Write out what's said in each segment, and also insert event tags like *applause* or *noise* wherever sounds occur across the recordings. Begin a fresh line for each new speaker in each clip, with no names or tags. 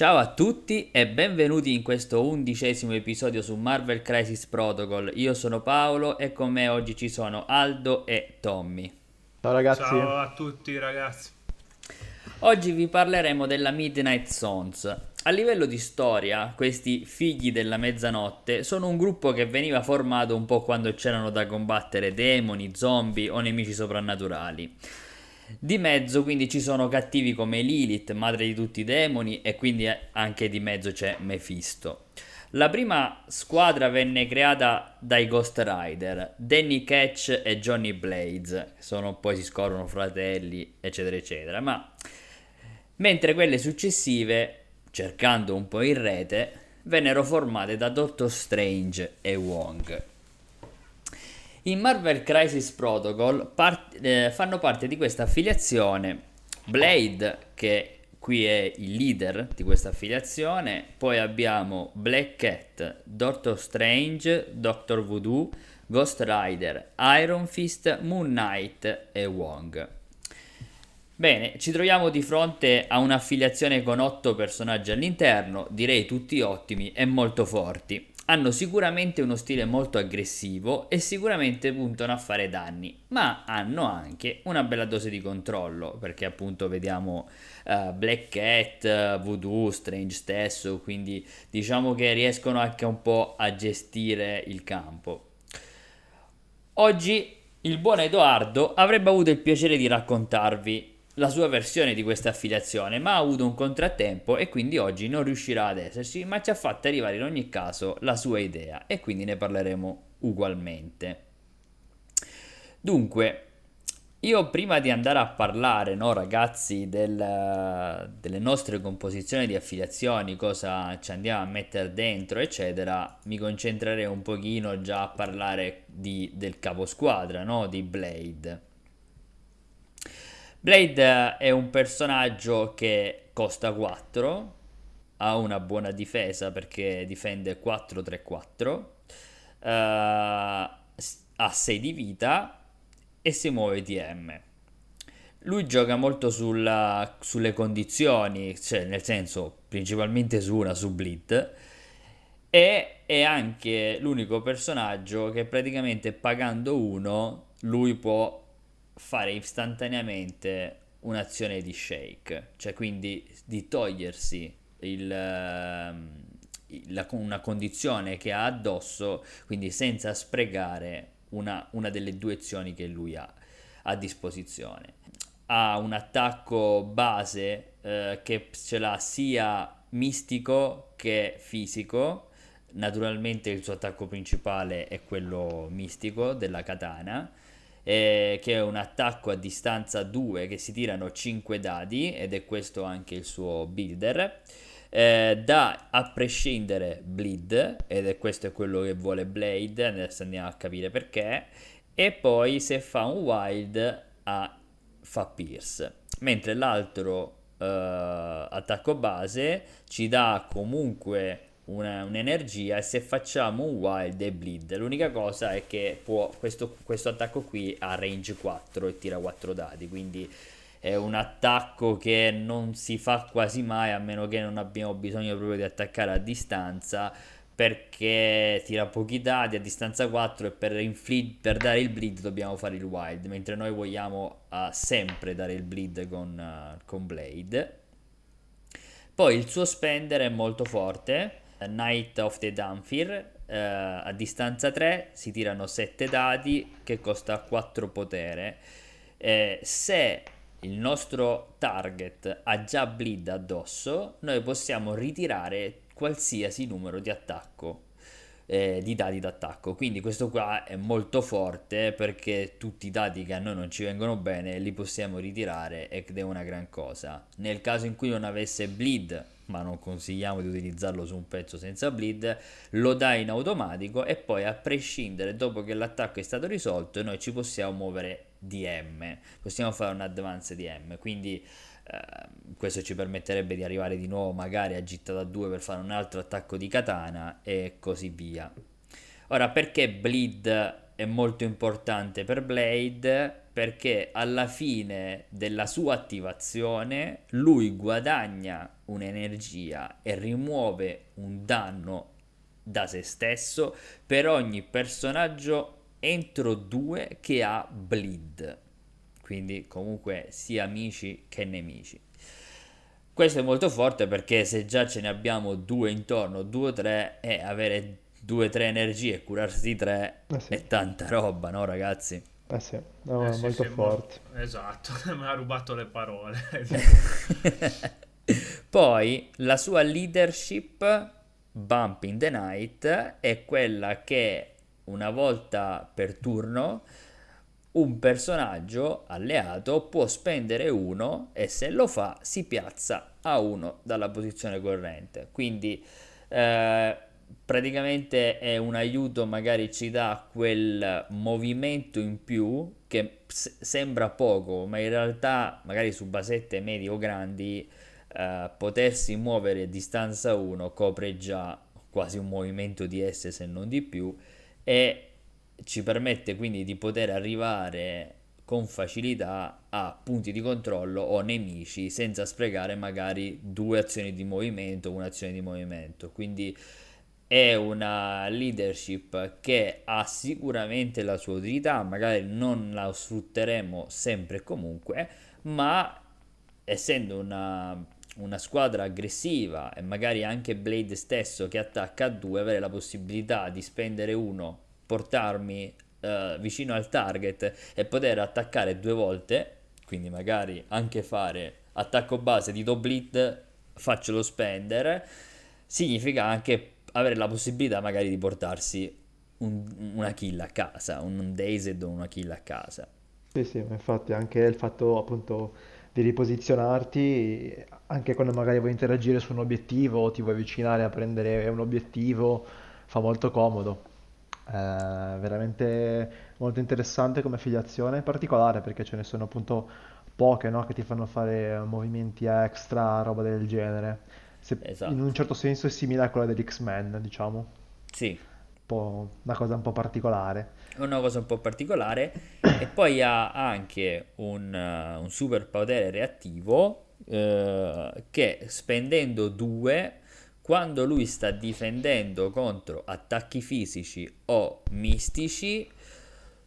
Ciao a tutti e benvenuti in questo undicesimo episodio su Marvel Crisis Protocol. Io sono Paolo e con me oggi ci sono Aldo e Tommy.
Ciao ragazzi.
Ciao a tutti ragazzi.
Oggi vi parleremo della Midnight Sons. A livello di storia, questi figli della mezzanotte sono un gruppo che veniva formato un po' quando c'erano da combattere demoni, zombie o nemici soprannaturali. Di mezzo quindi ci sono cattivi come Lilith, madre di tutti i demoni, e quindi anche di mezzo c'è Mephisto. La prima squadra venne creata dai Ghost Rider, Danny Catch e Johnny Blades, sono, poi si scorrono fratelli, eccetera, eccetera. Ma mentre quelle successive, cercando un po' in rete, vennero formate da Doctor Strange e Wong. In Marvel Crisis Protocol part- eh, fanno parte di questa affiliazione Blade, che qui è il leader di questa affiliazione, poi abbiamo Black Cat, Doctor Strange, Doctor Voodoo, Ghost Rider, Iron Fist, Moon Knight e Wong. Bene, ci troviamo di fronte a un'affiliazione con otto personaggi all'interno, direi tutti ottimi e molto forti hanno sicuramente uno stile molto aggressivo e sicuramente puntano a fare danni, ma hanno anche una bella dose di controllo, perché appunto vediamo uh, Black Cat, Voodoo, Strange stesso, quindi diciamo che riescono anche un po' a gestire il campo. Oggi il buon Edoardo avrebbe avuto il piacere di raccontarvi la sua versione di questa affiliazione, ma ha avuto un contrattempo e quindi oggi non riuscirà ad esserci, ma ci ha fatto arrivare in ogni caso la sua idea e quindi ne parleremo ugualmente. Dunque, io prima di andare a parlare, no, ragazzi, del, delle nostre composizioni di affiliazioni, cosa ci andiamo a mettere dentro, eccetera, mi concentrerei un pochino già a parlare di, del caposquadra, no, di Blade. Blade è un personaggio che costa 4, ha una buona difesa perché difende 4-3-4, uh, eh, ha 6 di vita e si muove DM. Lui gioca molto sulla, sulle condizioni, cioè nel senso principalmente su una, su Bleed, e è anche l'unico personaggio che praticamente pagando uno lui può fare istantaneamente un'azione di shake, cioè quindi di togliersi il, ehm, la, una condizione che ha addosso, quindi senza sprecare una, una delle due azioni che lui ha a disposizione. Ha un attacco base eh, che ce l'ha sia mistico che fisico. Naturalmente il suo attacco principale è quello mistico della katana eh, che è un attacco a distanza 2 che si tirano 5 dadi ed è questo anche il suo builder. Eh, da a prescindere bleed ed è questo è quello che vuole Blade adesso andiamo a capire perché e poi se fa un wild a, fa pierce mentre l'altro uh, attacco base ci dà comunque una, un'energia e se facciamo un wild e bleed l'unica cosa è che può, questo, questo attacco qui ha range 4 e tira 4 dadi quindi è un attacco che non si fa quasi mai a meno che non abbiamo bisogno proprio di attaccare a distanza perché tira pochi dadi a distanza 4 e per, inflig- per dare il bleed dobbiamo fare il wild mentre noi vogliamo uh, sempre dare il bleed con, uh, con blade. Poi il suo spender è molto forte Knight of the Dunfir eh, a distanza 3 si tirano 7 dadi che costa 4 potere eh, se il nostro target ha già bleed addosso noi possiamo ritirare qualsiasi numero di attacco eh, di dadi d'attacco. Quindi questo qua è molto forte perché tutti i dati che a noi non ci vengono bene li possiamo ritirare ed è una gran cosa. Nel caso in cui non avesse bleed, ma non consigliamo di utilizzarlo su un pezzo senza bleed, lo dà in automatico e poi a prescindere dopo che l'attacco è stato risolto noi ci possiamo muovere DM, possiamo fare un advance DM, quindi Ehm, questo ci permetterebbe di arrivare di nuovo magari a gittata 2 per fare un altro attacco di katana e così via. Ora, perché Bleed è molto importante per Blade perché alla fine della sua attivazione lui guadagna un'energia e rimuove un danno da se stesso per ogni personaggio entro due che ha bleed. Quindi comunque sia amici che nemici. Questo è molto forte perché se già ce ne abbiamo due intorno, due o tre, e avere due o tre energie e curarsi tre eh sì. è tanta roba, no ragazzi?
Eh sì, no, eh sì molto sì, forte.
Mo- esatto, *laughs* mi ha rubato le parole. *laughs* *laughs*
Poi la sua leadership, Bump in the Night, è quella che una volta per turno un personaggio alleato può spendere uno e se lo fa si piazza a uno dalla posizione corrente. Quindi eh, praticamente è un aiuto, magari ci dà quel movimento in più che s- sembra poco, ma in realtà magari su basette medie o grandi eh, potersi muovere a distanza 1 copre già quasi un movimento di esse se non di più e ci permette quindi di poter arrivare con facilità a punti di controllo o nemici senza sprecare magari due azioni di movimento, un'azione di movimento. Quindi è una leadership che ha sicuramente la sua utilità, magari non la sfrutteremo sempre e comunque, ma essendo una, una squadra aggressiva e magari anche Blade stesso che attacca a due, avere la possibilità di spendere uno portarmi uh, vicino al target e poter attaccare due volte, quindi magari anche fare attacco base di double hit, faccio lo spender, significa anche avere la possibilità magari di portarsi un, una kill a casa, un dazed o una kill a casa.
Sì, sì, infatti anche il fatto appunto di riposizionarti, anche quando magari vuoi interagire su un obiettivo o ti vuoi avvicinare a prendere un obiettivo, fa molto comodo. È veramente molto interessante come affiliazione, particolare perché ce ne sono appunto poche, no, che ti fanno fare movimenti extra, roba del genere. Se-
Esatto.
in un certo senso è simile a quella degli X-Men, diciamo.
Sì,
Un una cosa un po' particolare.
una cosa un po' particolare e poi ha anche un, eh, un superpotere reattivo eh, che spendendo due quando lui sta difendendo contro attacchi fisici o mistici,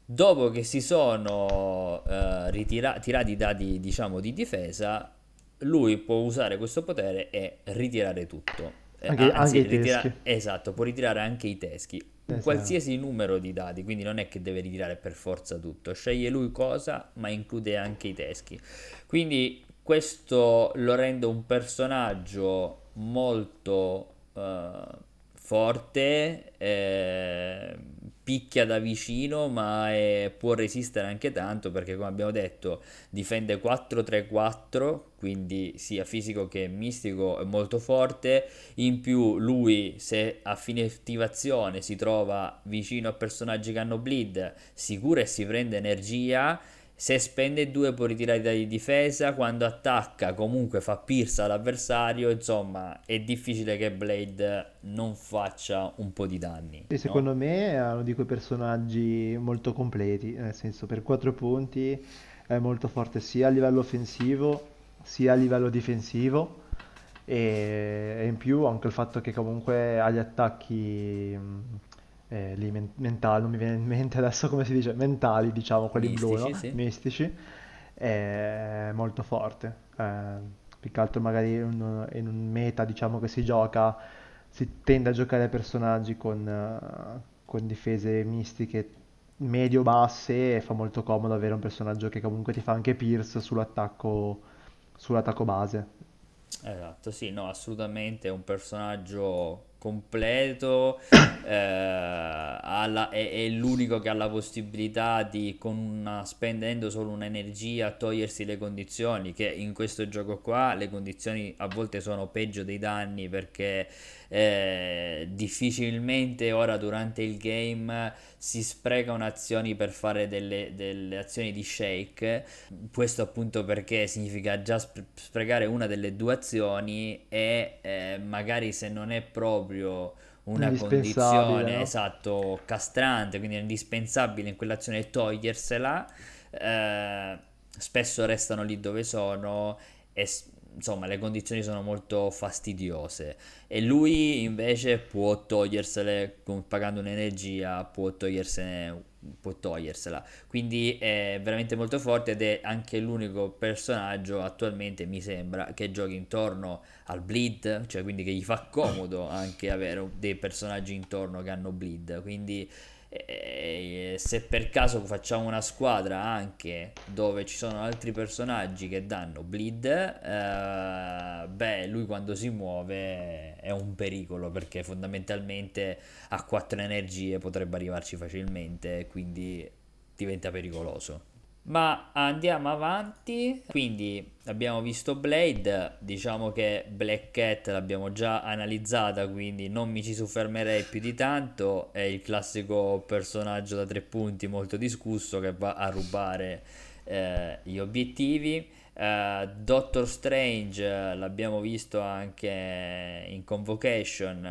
dopo che si sono eh, ritira- tirati i dadi, diciamo, di difesa, lui può usare questo potere e ritirare tutto. Eh,
Anche,
Anzi,
anche i
ritira-
teschi.
esatto, può ritirare anche i teschi.
Esatto.
qualsiasi numero di dadi, quindi non è che deve ritirare per forza tutto. Sceglie lui cosa, ma include anche i teschi. Quindi questo lo rende un personaggio molto eh, forte, eh, picchia da vicino, ma è- può resistere anche tanto perché, come abbiamo detto, difende 4-3-4, quindi sia fisico che mistico è molto forte. In più, lui, se a fine attivazione si trova vicino a personaggi che hanno bleed, si cura e si prende energia. Se spende due può ritirare di difesa, quando attacca comunque fa pierce all'avversario, insomma è difficile che Blade non faccia un po' di danni,
E
no?
secondo me è uno di quei personaggi molto completi, nel senso per 4 punti è molto forte sia a livello offensivo sia a livello difensivo e, in più anche il fatto che comunque ha gli attacchi eh, lì men- mentali, non mi viene in mente adesso come si dice, mentali diciamo, quelli blu,
Mistici,
no?
sì.
Mistici, è molto forte. Eh, più che altro magari in un, in un meta diciamo che si gioca si tende a giocare personaggi con, eh, con difese mistiche medio-basse e fa molto comodo avere un personaggio che comunque ti fa anche pierce sull'attacco sull'attacco base.
Esatto, sì, no, assolutamente è un personaggio completo, *coughs* eh, ha la- è, è l'unico che ha la possibilità di, una- spendendo solo un'energia, togliersi le condizioni, che in questo gioco qua le condizioni a volte sono peggio dei danni perché eh, difficilmente ora durante il game si sprecano azioni per fare delle, delle azioni di shake questo appunto perché significa già sp- sprecare una delle due azioni e eh, magari se non è proprio una condizione
no?
esatto castrante, quindi è indispensabile in quell'azione togliersela, eh, spesso restano lì dove sono e insomma le condizioni sono molto fastidiose. E lui invece può togliersele pagando un'energia, può togliersene può togliersela. Quindi è veramente molto forte ed è anche l'unico personaggio attualmente mi sembra che giochi intorno al bleed, cioè quindi che gli fa comodo anche avere dei personaggi intorno che hanno bleed, quindi eh, se per caso facciamo una squadra anche dove ci sono altri personaggi che danno bleed, eh, beh, lui quando si muove è un pericolo perché fondamentalmente a 4 energie potrebbe arrivarci facilmente, quindi diventa pericoloso. Ma andiamo avanti, quindi abbiamo visto Blade, diciamo che Black Cat l'abbiamo già analizzata, quindi non mi ci soffermerei più di tanto, è il classico personaggio da tre punti molto discusso che va a rubare eh, gli obiettivi. Eh, Doctor Strange eh, l'abbiamo visto anche in Convocation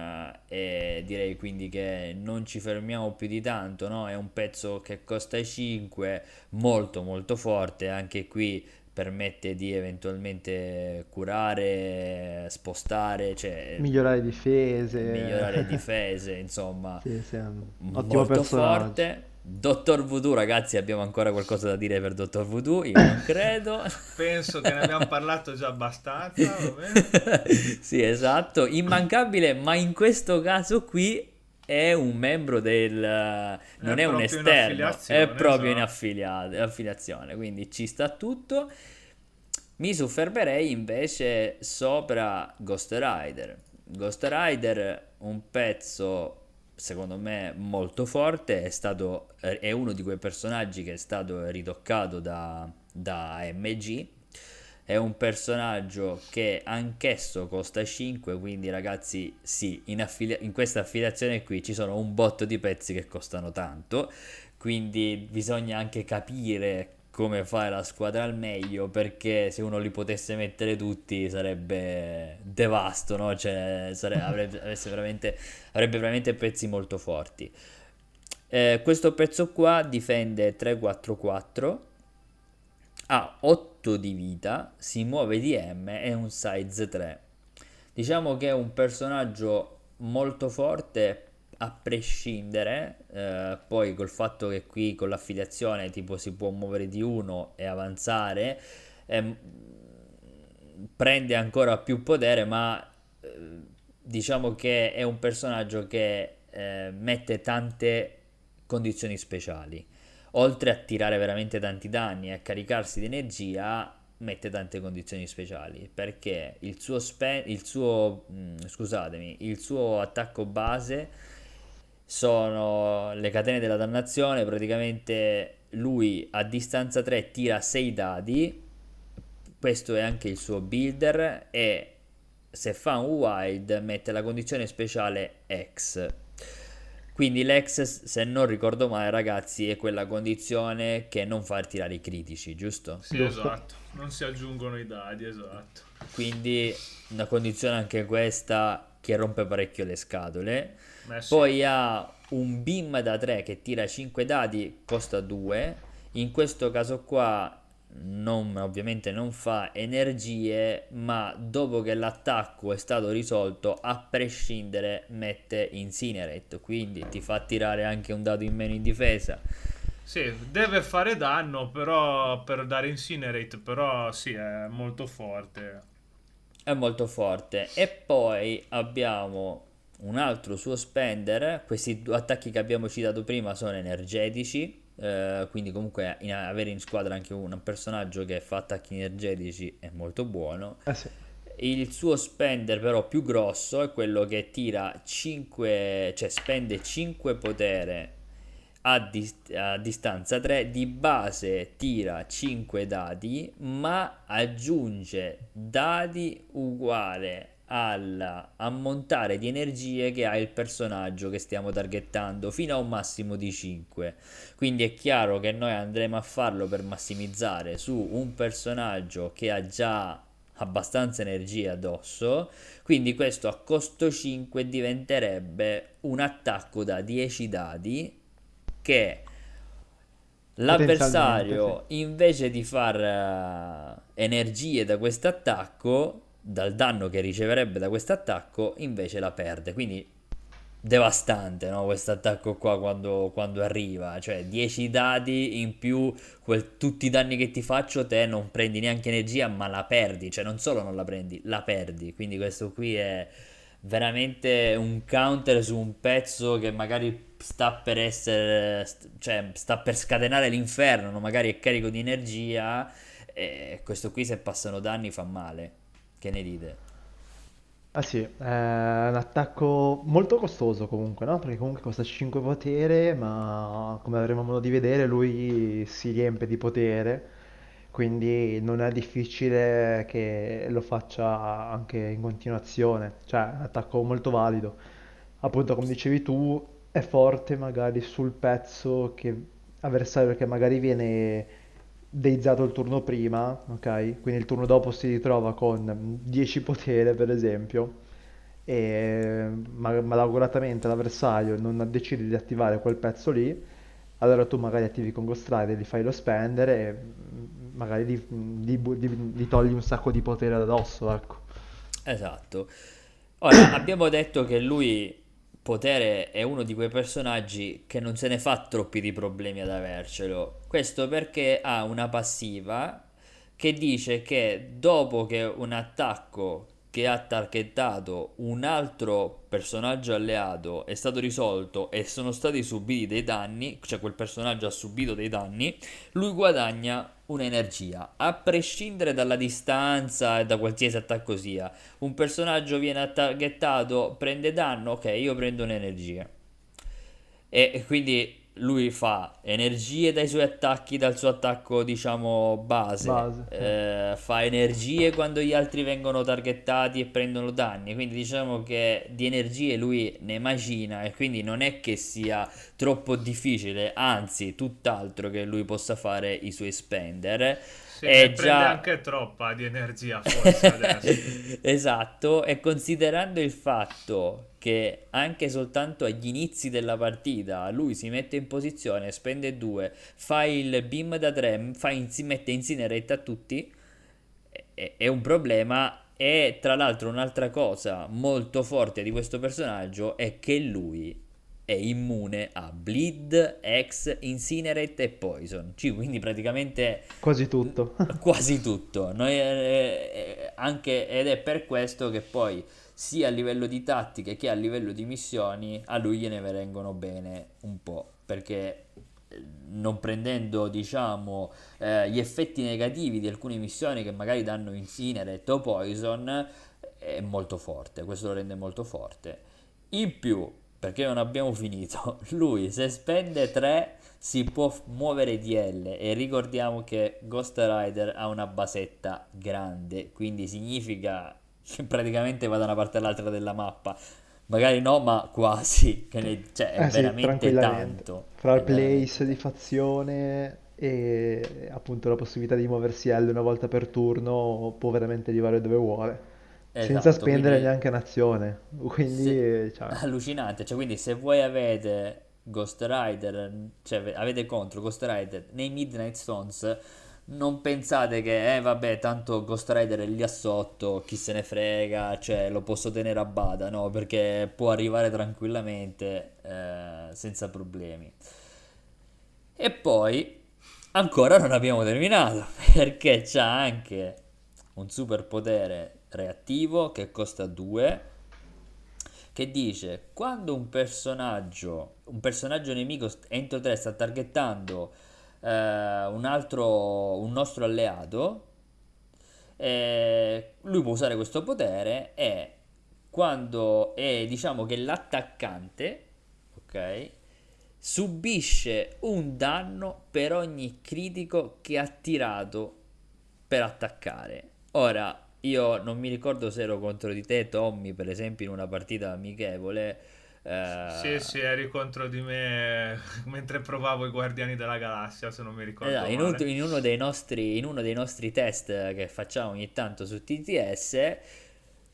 eh, e direi quindi che non ci fermiamo più di tanto, no? È un pezzo che costa 5, molto molto forte, anche qui permette di eventualmente curare, spostare, cioè
Migliorare
migliorare
difese.
difese, *laughs* insomma,
Sì, sì, ottimo
molto
personaggio.
forte. Dottor Voodoo, ragazzi, abbiamo ancora qualcosa da dire per Dottor Voodoo? Io non *laughs* credo.
Penso che ne abbiamo parlato già abbastanza? *laughs*
Sì, esatto, immancabile, ma in questo caso qui è un membro del... non è, un
in
esterno, è proprio in
esatto.
affilia- affiliazione, quindi ci sta tutto. Mi soffermerei invece sopra Ghost Rider. Ghost Rider, un pezzo secondo me molto forte, è stato, è uno di quei personaggi che è stato ritoccato da, da MG. È un personaggio che anch'esso costa 5, quindi ragazzi, sì, in, affilia- in questa affiliazione qui ci sono un botto di pezzi che costano tanto, quindi bisogna anche capire come fare la squadra al meglio, perché se uno li potesse mettere tutti sarebbe devasto, no? Cioè, sare- *laughs* avrebbe, veramente, avrebbe veramente pezzi molto forti. Eh, questo pezzo qua difende 3-4-4, ha 8 di vita, si muove di M e è un size 3. Diciamo che è un personaggio molto forte a prescindere, eh, poi col fatto che qui con l'affiliazione tipo si può muovere di uno e avanzare, ehm, prende ancora più potere, ma eh, diciamo che è un personaggio che eh, mette tante condizioni speciali. Oltre a tirare veramente tanti danni e a caricarsi di energia, mette tante condizioni speciali perché il suo, spe- il suo mm, scusatemi, il suo attacco base sono le catene della dannazione, praticamente lui a distanza 3 tira 6 dadi, questo è anche il suo builder e se fa un wild mette la condizione speciale X. Quindi l'ex, se non ricordo male, ragazzi, è quella condizione che non fa tirare i critici, giusto?
Sì,
Giusto.
esatto. Non si aggiungono i dadi, esatto.
Quindi una condizione anche questa che rompe parecchio le scatole.
Beh, sì.
Poi ha un beam da 3 che tira 5 dadi, costa 2. In questo caso qua non, ovviamente non fa energie, ma dopo che l'attacco è stato risolto, a prescindere mette Incinerate, quindi ti fa tirare anche un dado in meno in difesa.
Sì, deve fare danno, però per dare Incinerate, però sì, è molto forte.
È molto forte. E poi abbiamo un altro suo spender. Questi due attacchi che abbiamo citato prima sono energetici. eh, quindi comunque in- avere in squadra anche un personaggio che fa attacchi energetici è molto buono.
Eh sì.
Il suo spender però più grosso è quello che tira 5, cioè spende 5 potere a, dis- a distanza 3, di base tira 5 dadi, ma aggiunge dadi uguale all'ammontare di energie che ha il personaggio che stiamo targettando fino a un massimo di 5. Quindi è chiaro che noi andremo a farlo per massimizzare su un personaggio che ha già abbastanza energia addosso, quindi questo a costo 5 diventerebbe un attacco da 10 dadi che l'avversario
Potenzialmente,
invece di far eh, energie da questo attacco, dal danno che riceverebbe da questo attacco, invece la perde. Quindi devastante, no? Questo attacco qua quando, quando arriva, cioè 10 dadi in più, quel- tutti i danni che ti faccio, te non prendi neanche energia, ma la perdi, cioè non solo non la prendi, la perdi. Quindi questo qui è veramente un counter su un pezzo che magari sta per essere, cioè sta per scatenare l'inferno, no? Magari è carico di energia e questo qui se passano danni fa male. Che ne dite?
Ah sì, è un attacco molto costoso comunque, no? Perché comunque costa 5 potere, ma come avremo modo di vedere lui si riempie di potere, quindi non è difficile che lo faccia anche in continuazione, cioè è un attacco molto valido. Appunto, come dicevi tu, è forte magari sul pezzo che avversario che magari viene deizzato il turno prima, ok? Quindi il turno dopo si ritrova con 10 potere, per esempio, e ma- malauguratamente l'avversario non decide di attivare quel pezzo lì, allora tu magari attivi con Ghost Rider, gli fai lo spendere e mm, magari gli, gli gli- gli togli un sacco di potere addosso, ecco.
Esatto. Ora, *clears throat* abbiamo detto che lui, Potere, è uno di quei personaggi che non se ne fa troppi di problemi ad avercelo. Questo perché ha una passiva che dice che dopo che un attacco che ha targettato un altro personaggio alleato è stato risolto e sono stati subiti dei danni, cioè quel personaggio ha subito dei danni, lui guadagna un'energia, a prescindere dalla distanza e da qualsiasi attacco sia. Un personaggio viene targettato, prende danno, ok, io prendo un'energia. E quindi lui fa energie dai suoi attacchi, dal suo attacco, diciamo, base.
Base, sì.
eh, fa energie quando gli altri vengono targettati e prendono danni. Quindi diciamo che di energie lui ne macina e quindi non è che sia troppo difficile, anzi, tutt'altro che lui possa fare i suoi spender.
Se
È già
anche troppa di energia forse adesso. *laughs*
Esatto, e considerando il fatto che anche soltanto agli inizi della partita lui si mette in posizione, spende 2, fa il beam da 3, fa in- si mette incinerate a tutti, è, è un problema. E tra l'altro un'altra cosa molto forte di questo personaggio è che lui è immune a Bleed, X, Incinerate e Poison. Sì, quindi praticamente
Quasi tutto. *laughs*
quasi tutto. Noi, eh, eh, anche, ed è per questo che poi sia a livello di tattiche che a livello di missioni a lui gliene vengono bene un po'. Perché eh, non prendendo, diciamo, eh, gli effetti negativi di alcune missioni che magari danno Incinerate o Poison, è molto forte. Questo lo rende molto forte. In più, perché non abbiamo finito, *laughs* lui se spende 3 si può muovere DL e ricordiamo che Ghost Rider ha una basetta grande, quindi significa che praticamente va da una parte all'altra della mappa. Magari no, ma quasi, cioè è
Eh sì,
veramente tanto,
Fra il place
veramente
di fazione e appunto la possibilità di muoversi L una volta per turno può veramente arrivare dove vuole, senza
esatto,
spendere
quindi
neanche un'azione. *laughs* Quindi,
Se-
cioè,
allucinante, cioè quindi se voi avete Ghost Rider, cioè ave- avete contro Ghost Rider nei Midnight Stones, non pensate che, eh vabbè, tanto Ghost Rider è lì a sotto, chi se ne frega, cioè lo posso tenere a bada, no? Perché può arrivare tranquillamente, eh, senza problemi. E poi, ancora non abbiamo terminato, *laughs* perché c'ha anche un superpotere reattivo che costa 2 che dice quando un personaggio, un personaggio nemico entro 3 sta targettando eh, un altro, un nostro alleato, eh, lui può usare questo potere e quando è, diciamo che l'attaccante, ok, subisce un danno per ogni critico che ha tirato per attaccare. Ora, io non mi ricordo se ero contro di te, Tommy, per esempio, in una partita amichevole, Eh,
Sì, sì, eri contro di me *laughs* mentre provavo i Guardiani della Galassia, se non mi ricordo
esatto, in, un- in uno dei nostri, in uno dei nostri test che facciamo ogni tanto su TTS,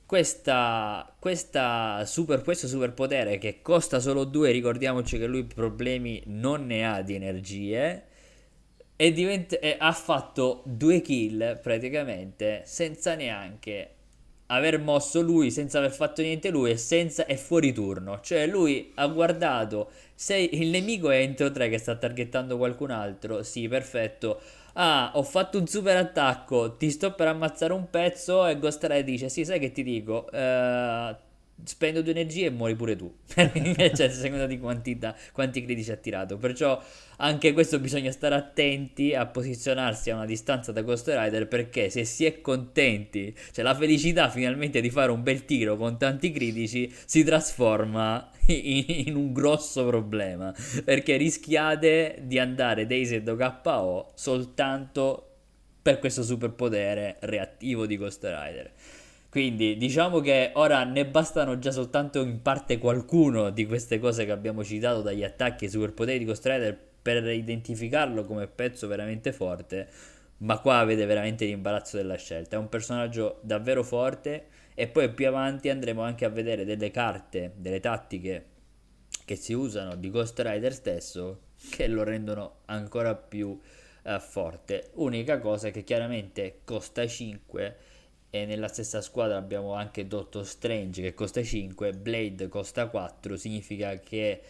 questa, questa super, questo superpotere che costa solo 2, ricordiamoci che lui problemi non ne ha di energie, e, divent- e ha fatto due kill praticamente senza neanche aver mosso lui, senza aver fatto niente lui e senza è fuori turno. Cioè lui ha guardato se il nemico è entro 3 che sta targettando qualcun altro. Sì, perfetto. Ah, ho fatto un super attacco, ti sto per ammazzare un pezzo e Ghost Rider dice "Sì, sai che ti dico? Eh, spendo due energie e muori pure tu". *laughs* cioè, a seconda di quantità, quanti critici ha tirato. Perciò anche questo bisogna stare attenti a posizionarsi a una distanza da Ghost Rider perché se si è contenti, cioè la felicità finalmente di fare un bel tiro con tanti critici si trasforma *laughs* in, in un grosso problema perché rischiate di andare Dazed o KO soltanto per questo superpotere reattivo di Ghost Rider. Quindi diciamo che ora ne bastano già soltanto in parte qualcuno di queste cose che abbiamo citato dagli attacchi e superpoteri di Ghost Rider per identificarlo come pezzo veramente forte. Ma qua avete veramente l'imbarazzo della scelta. È un personaggio davvero forte. E poi più avanti andremo anche a vedere delle carte, delle tattiche che si usano di Ghost Rider stesso che lo rendono ancora più eh, forte. Unica cosa che chiaramente costa 5 e nella stessa squadra abbiamo anche Doctor Strange che costa 5, Blade costa 4, significa che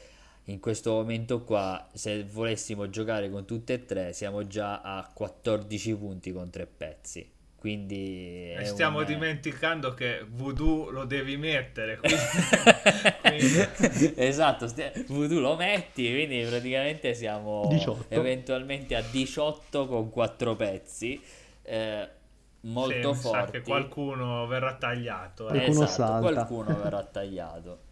in questo momento qua se volessimo giocare con tutte e tre siamo già a 14 punti con tre pezzi. Quindi
E stiamo
un-
dimenticando che Voodoo lo devi mettere, quindi, *laughs* quindi-
esatto, stia- Voodoo lo metti, quindi praticamente siamo
18.
eventualmente a 18 con 4 pezzi. eh, molto
sa
forti.
che qualcuno verrà tagliato. eh.
Qualcuno
esatto,
salta.
qualcuno *laughs* verrà tagliato.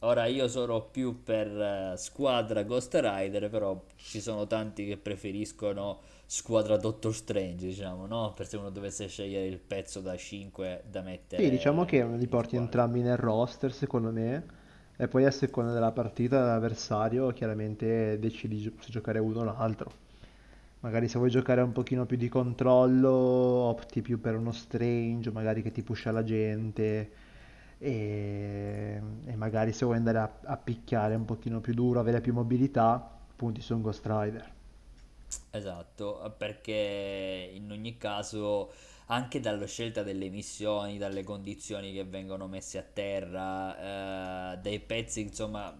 Ora io sono più per eh, squadra Ghost Rider, però ci sono tanti che preferiscono squadra Doctor Strange, diciamo, no? Per se uno dovesse scegliere il pezzo da 5 da mettere
Sì, diciamo che li porti
squadra.
entrambi nel roster, secondo me, e poi a seconda della partita dell'avversario, chiaramente decidi se giocare uno o l'altro. Magari se vuoi giocare un pochino più di controllo, opti più per uno Strange, magari che ti pusha la gente, e, e magari se vuoi andare a, a picchiare un pochino più duro, avere più mobilità, punti su un Ghost Rider.
Esatto, perché in ogni caso, anche dalla scelta delle missioni, dalle condizioni che vengono messe a terra, eh, dei pezzi, insomma,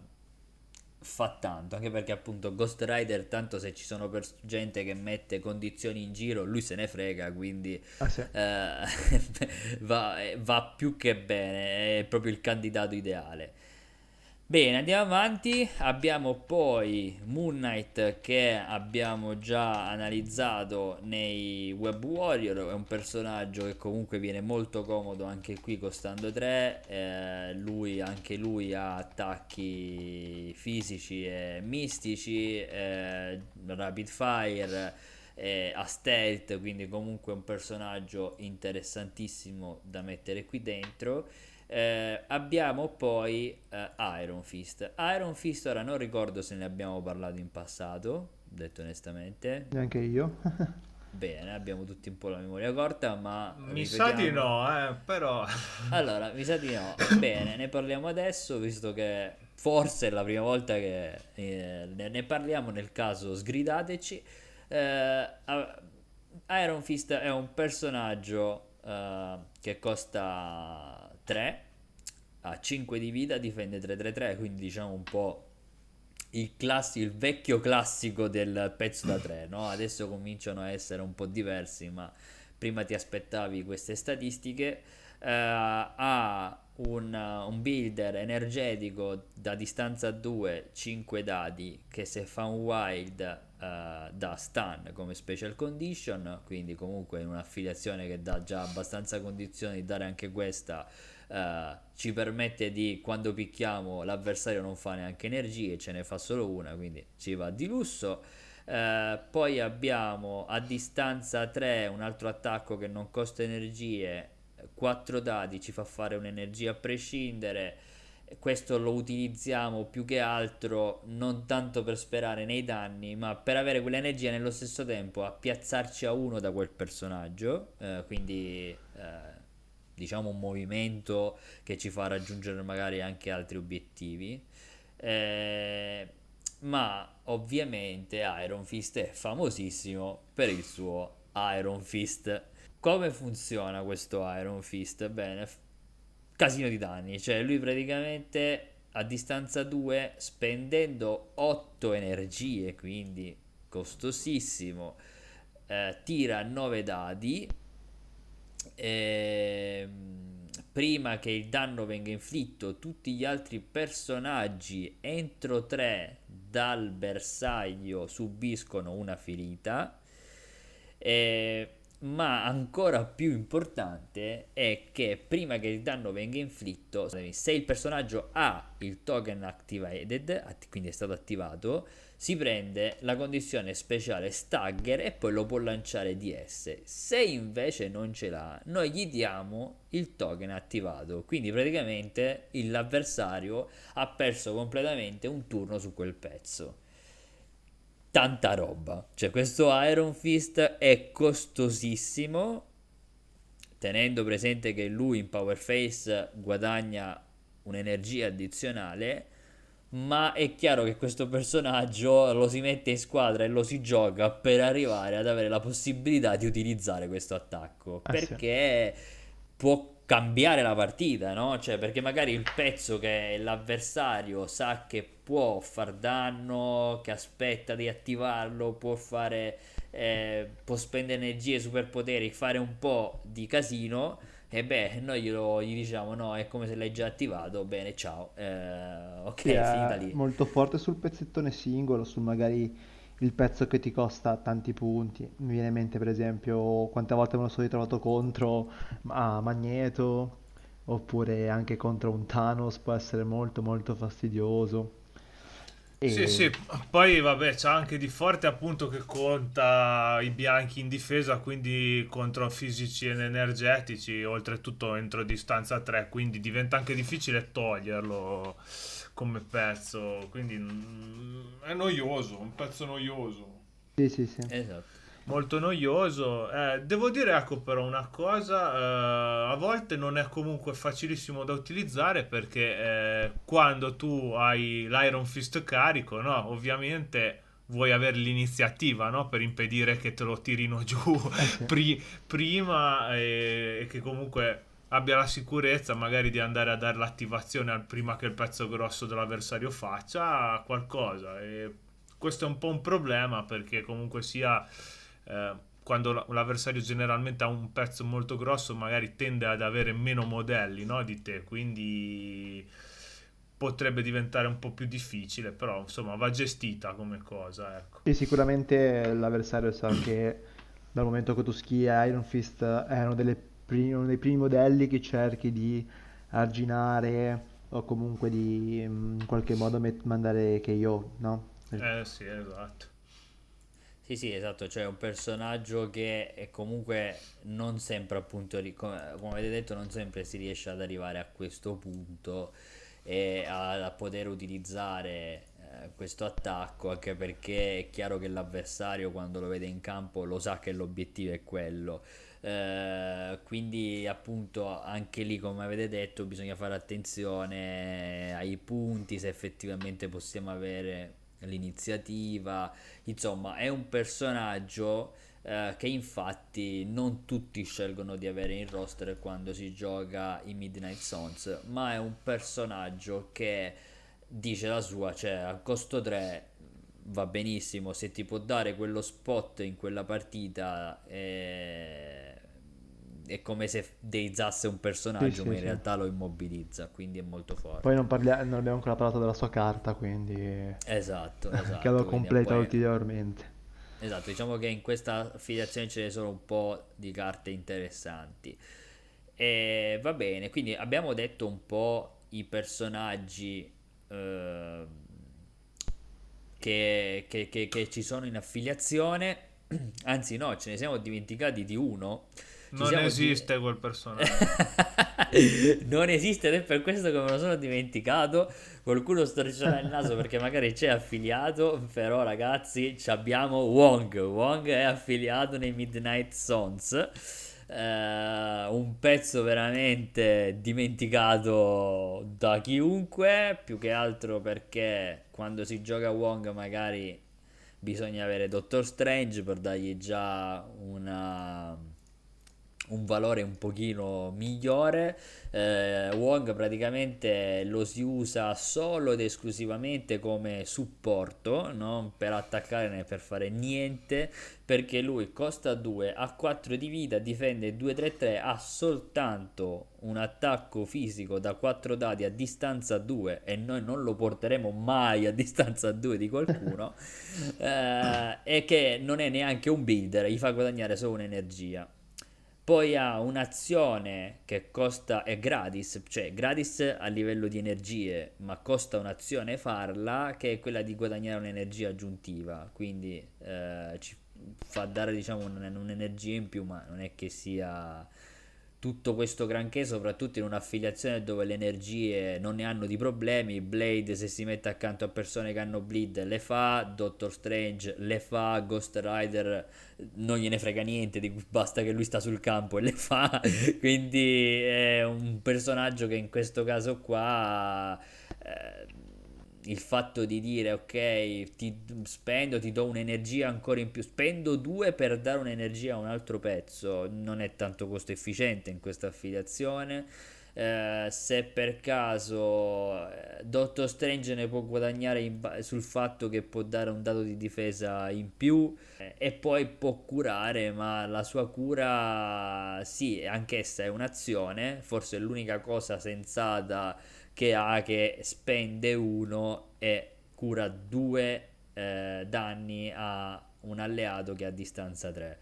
fa tanto. Anche perché appunto Ghost Rider, tanto se ci sono pers- gente che mette condizioni in giro, lui se ne frega, quindi
Ah sì.
eh, *laughs* va, eh, va più che bene, è proprio il candidato ideale. Bene, andiamo avanti. Abbiamo poi Moon Knight che abbiamo già analizzato nei Web Warrior. È un personaggio che comunque viene molto comodo anche qui costando 3. Eh, lui, anche lui ha attacchi fisici e mistici, eh, rapid fire, eh, ha stealth, quindi comunque un personaggio interessantissimo da mettere qui dentro. Eh, abbiamo poi eh, Iron Fist. Iron Fist ora non ricordo se ne abbiamo parlato in passato, detto onestamente.
Neanche io. *laughs*
Bene, abbiamo tutti un po' la memoria corta, ma
Mi sa di
ripetiamo.
no, eh, però... *laughs*
Allora, mi sa di no. Bene, ne parliamo adesso, visto che forse è la prima volta che eh, ne, ne parliamo, nel caso sgridateci. Eh, Iron Fist è un personaggio eh, che costa 3, ha 5 di vita, difende 3-3-3, quindi diciamo un po' il, classi- il vecchio classico del pezzo da 3, no? Adesso cominciano a essere un po' diversi, ma prima ti aspettavi queste statistiche. Eh, ha un, un builder energetico da distanza 2, 5 dadi, che se fa un wild eh, dà stun come special condition, quindi comunque in un'affiliazione che dà già abbastanza condizioni di dare anche questa. Eh, ci permette di quando picchiamo l'avversario non fa neanche energie, ce ne fa solo una, quindi ci va di lusso. Eh, poi abbiamo a distanza 3 un altro attacco che non costa energie, 4 dadi ci fa fare un'energia a prescindere questo lo utilizziamo più che altro non tanto per sperare nei danni, ma per avere quell'energia nello stesso tempo a piazzarci a uno da quel personaggio, eh, quindi eh, diciamo un movimento che ci fa raggiungere magari anche altri obiettivi. Eh, ma ovviamente Iron Fist è famosissimo per il suo Iron Fist. Come funziona questo Iron Fist? Bene, casino di danni, cioè lui praticamente a distanza 2 spendendo 8 energie, quindi costosissimo, eh, tira 9 dadi e, prima che il danno venga inflitto tutti gli altri personaggi entro 3 dal bersaglio subiscono una ferita e ma ancora più importante è che prima che il danno venga inflitto, se il personaggio ha il token activated, quindi è stato attivato, si prende la condizione speciale stagger e poi lo può lanciare DS. Se invece non ce l'ha, noi gli diamo il token attivato, quindi praticamente l'avversario ha perso completamente un turno su quel pezzo tanta roba. Cioè, questo Iron Fist è costosissimo. Tenendo presente che lui in Power Face guadagna un'energia addizionale. Ma è chiaro che questo personaggio lo si mette in squadra e lo si gioca per arrivare ad avere la possibilità di utilizzare questo attacco. Ah, perché sì. può cambiare la partita, no? Cioè, perché magari il pezzo che l'avversario sa che può far danno, che aspetta di attivarlo, può fare eh, può spendere energie, superpoteri, fare un po' di casino e beh, noi glielo, gli diciamo no, è come se l'hai già attivato, bene, ciao. Eh, ok,
sì, finita lì. Molto forte sul pezzettone singolo, su magari il pezzo che ti costa tanti punti. Mi viene in mente per esempio quante volte me lo sono ritrovato contro a Magneto oppure anche contro un Thanos può essere molto molto fastidioso.
E... Sì, sì, poi vabbè c'è anche di forte appunto che conta i bianchi in difesa, quindi contro fisici ed energetici, oltretutto entro distanza 3, quindi diventa anche difficile toglierlo come pezzo, quindi mm, è noioso, un pezzo noioso.
Sì, sì, sì.
Esatto.
Molto noioso. Eh, devo dire, ecco però una cosa, eh, a volte non è comunque facilissimo da utilizzare perché eh, quando tu hai l'Iron Fist carico, no, ovviamente vuoi avere l'iniziativa no? per impedire che te lo tirino giù *laughs* pri- prima e che comunque abbia la sicurezza magari di andare a dare l'attivazione prima che il pezzo grosso dell'avversario faccia qualcosa e questo è un po' un problema perché comunque sia eh, quando l'avversario generalmente ha un pezzo molto grosso magari tende ad avere meno modelli no, di te quindi potrebbe diventare un po' più difficile però insomma va gestita come cosa ecco.
sì, sicuramente l'avversario sa che dal momento che tu schia Iron Fist è uno delle uno dei primi modelli che cerchi di arginare o comunque di in qualche modo met- mandare KO, no?
Eh sì, esatto.
Sì, sì, esatto, cioè un personaggio che comunque non sempre appunto, come, come avete detto, non sempre si riesce ad arrivare a questo punto e a, a poter utilizzare eh, questo attacco, anche perché è chiaro che l'avversario quando lo vede in campo lo sa che l'obiettivo è quello. Eh, quindi appunto anche lì come avete detto bisogna fare attenzione ai punti se effettivamente possiamo avere l'iniziativa insomma è un personaggio eh, che infatti non tutti scelgono di avere in roster quando si gioca i Midnight Sons ma è un personaggio che dice la sua cioè a costo 3 va benissimo se ti può dare quello spot in quella partita è, è come se deizzasse un personaggio sì, ma in sì. realtà lo immobilizza quindi è molto forte.
Poi non, parlia- non abbiamo ancora parlato della sua carta quindi
esatto, *laughs* esatto
che lo completa poi... ulteriormente.
Esatto diciamo che in questa affiliazione ce ne sono un po' di carte interessanti. E va bene quindi abbiamo detto un po' i personaggi eh, che, che, che, che ci sono in affiliazione, *clears throat* anzi no, ce ne siamo dimenticati di uno
non esiste di... quel personaggio. *laughs*
non esiste ed è per questo che me lo sono dimenticato. Qualcuno storcerà il naso perché magari c'è affiliato, però ragazzi abbiamo Wong. Wong è affiliato nei Midnight Sons. Uh, un pezzo veramente dimenticato da chiunque, più che altro perché quando si gioca Wong magari bisogna avere Doctor Strange per dargli già una un valore un pochino migliore. Eh, Wong praticamente lo si usa solo ed esclusivamente come supporto, non per attaccare né per fare niente, perché lui costa 2, ha 4 di vita, difende 2-3-3, ha soltanto un attacco fisico da 4 dadi a distanza 2 e noi non lo porteremo mai a distanza 2 di qualcuno *laughs* eh, e che non è neanche un builder, gli fa guadagnare solo un'energia poi ha un'azione che costa, è gratis, cioè gratis a livello di energie, ma costa un'azione farla che è quella di guadagnare un'energia aggiuntiva, quindi eh, ci fa dare diciamo un'energia in più, ma non è che sia tutto questo granché, soprattutto in un'affiliazione dove le energie non ne hanno di problemi. Blade, se si mette accanto a persone che hanno bleed, le fa. Doctor Strange le fa. Ghost Rider non gliene frega niente, basta che lui sta sul campo e le fa. *laughs* Quindi è un personaggio che in questo caso qua. Eh, il fatto di dire ok ti spendo ti do un'energia ancora in più spendo due per dare un'energia a un altro pezzo non è tanto costo efficiente in questa affiliazione eh, se per caso eh, Doctor Strange ne può guadagnare ba- sul fatto che può dare un dato di difesa in più eh, e poi può curare ma la sua cura sì anch'essa è un'azione forse è l'unica cosa sensata che ha che spende uno e cura due eh, danni a un alleato che ha distanza 3.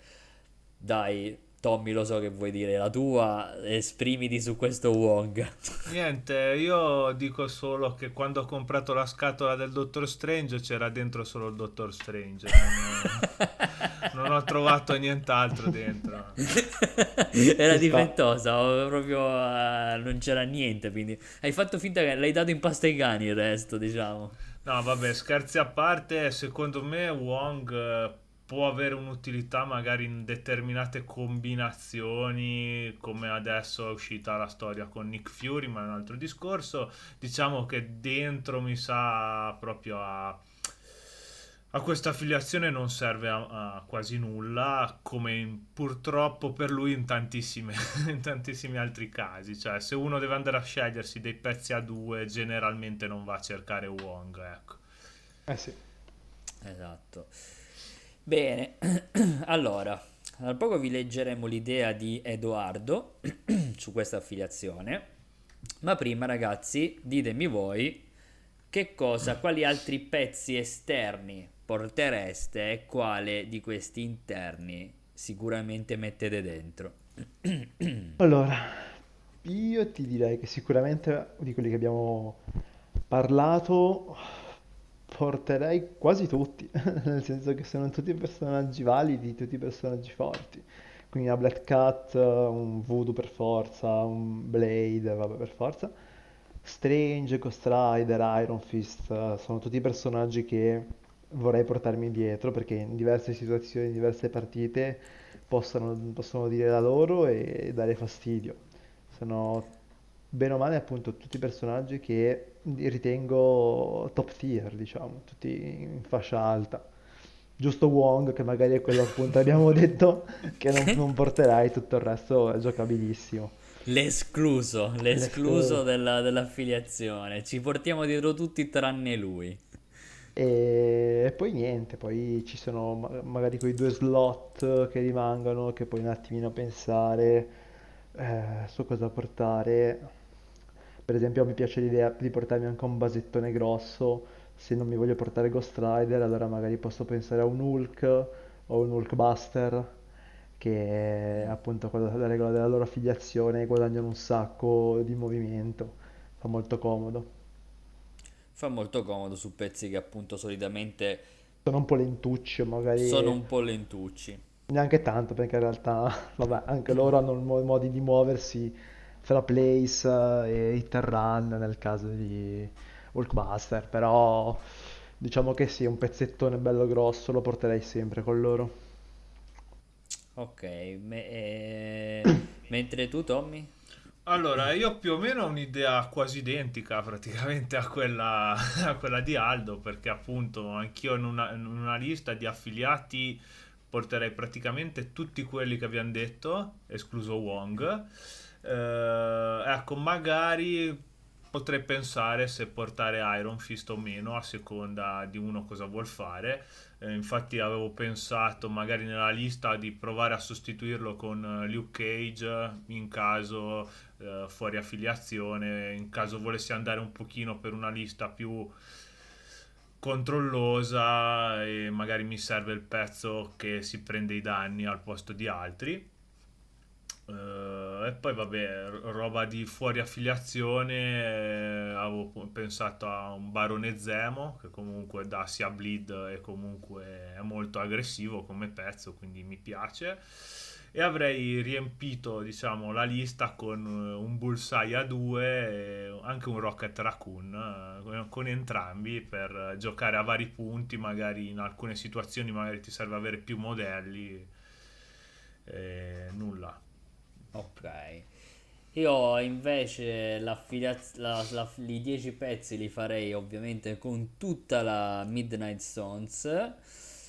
Dai, Tommy, lo so che vuoi dire la tua, esprimiti su questo Wong. *laughs*
Niente, io dico solo che quando ho comprato la scatola del Dottor Strange c'era dentro solo il Dottor Strange. *laughs* Non, ho trovato nient'altro dentro. *laughs*
Era difettosa, proprio uh, non c'era niente, quindi hai fatto finta che l'hai dato in pasta ai cani il resto, diciamo.
No, vabbè, scherzi a parte, secondo me Wong eh, può avere un'utilità magari in determinate combinazioni, come adesso è uscita la storia con Nick Fury, ma è un altro discorso. Diciamo che dentro mi sa proprio a, a questa affiliazione non serve a, a quasi nulla, come in, purtroppo per lui in, *laughs* in tantissimi altri casi. Cioè, se uno deve andare a scegliersi dei pezzi a due, generalmente non va a cercare Wong, ecco.
Eh sì.
Esatto. Bene, *clears throat* allora, tra poco vi leggeremo l'idea di Edoardo *clears throat* su questa affiliazione, ma prima ragazzi ditemi voi che cosa, quali altri pezzi esterni portereste e quale di questi interni sicuramente mettete dentro. *clears throat*
allora, io ti direi che sicuramente di quelli che abbiamo parlato porterei quasi tutti, *laughs* nel senso che sono tutti personaggi validi, tutti personaggi forti. Quindi una Black Cat, un Voodoo per forza, un Blade, vabbè per forza. Strange, Ghost Rider, Iron Fist, sono tutti personaggi che vorrei portarmi dietro perché in diverse situazioni, in diverse partite possono, possono dire la loro e dare fastidio. Sono bene o male appunto tutti i personaggi che ritengo top tier, diciamo, tutti in fascia alta. Giusto Wong, che magari è quello appunto abbiamo *laughs* detto che non, non porterai, tutto il resto è giocabilissimo.
L'escluso, l'escluso della, dell'affiliazione. Ci portiamo dietro tutti tranne lui.
E poi niente, poi ci sono magari quei due slot che rimangono, che puoi un attimino pensare eh, su cosa portare. Per esempio mi piace l'idea di portarmi anche un basettone grosso, se non mi voglio portare Ghost Rider allora magari posso pensare a un Hulk o un Hulkbuster che appunto con la regola della loro affiliazione guadagnano un sacco di movimento, fa molto comodo.
Fa molto comodo su pezzi che appunto solitamente
sono un po' lentucci magari.
Sono un po' lentucci.
Neanche tanto, perché in realtà, *laughs* vabbè, anche loro hanno mo- modi di muoversi fra place eh, e hit and run nel caso di Hulkbuster, però diciamo che sì, un pezzettone bello grosso lo porterei sempre con loro.
Ok, me- eh, mentre tu, Tommy?
Allora, io più o meno ho un'idea quasi identica *laughs* praticamente a quella, a quella di Aldo, perché appunto anch'io in una, in una lista di affiliati porterei praticamente tutti quelli che abbiamo detto, escluso Wong. Eh, ecco, magari potrei pensare se portare Iron Fist o meno, a seconda di uno cosa vuol fare. Eh, infatti avevo pensato magari nella lista di provare a sostituirlo con eh, Luke Cage in caso eh, fuori affiliazione, in caso volessi andare un pochino per una lista più controllosa e magari mi serve il pezzo che si prende i danni al posto di altri. Eh, e poi vabbè, ro- roba di fuori affiliazione, eh, avevo pensato a un Barone Zemo che comunque dà sia bleed e comunque è molto aggressivo come pezzo, quindi mi piace. E avrei riempito, diciamo, la lista con eh, un Bullseye a 2 e anche un Rocket Raccoon, eh, con entrambi per giocare a vari punti, magari in alcune situazioni magari ti serve avere più modelli. E nulla.
Ok. Io invece l'affiliaz- la- la- i 10 pezzi li farei ovviamente con tutta la Midnight Suns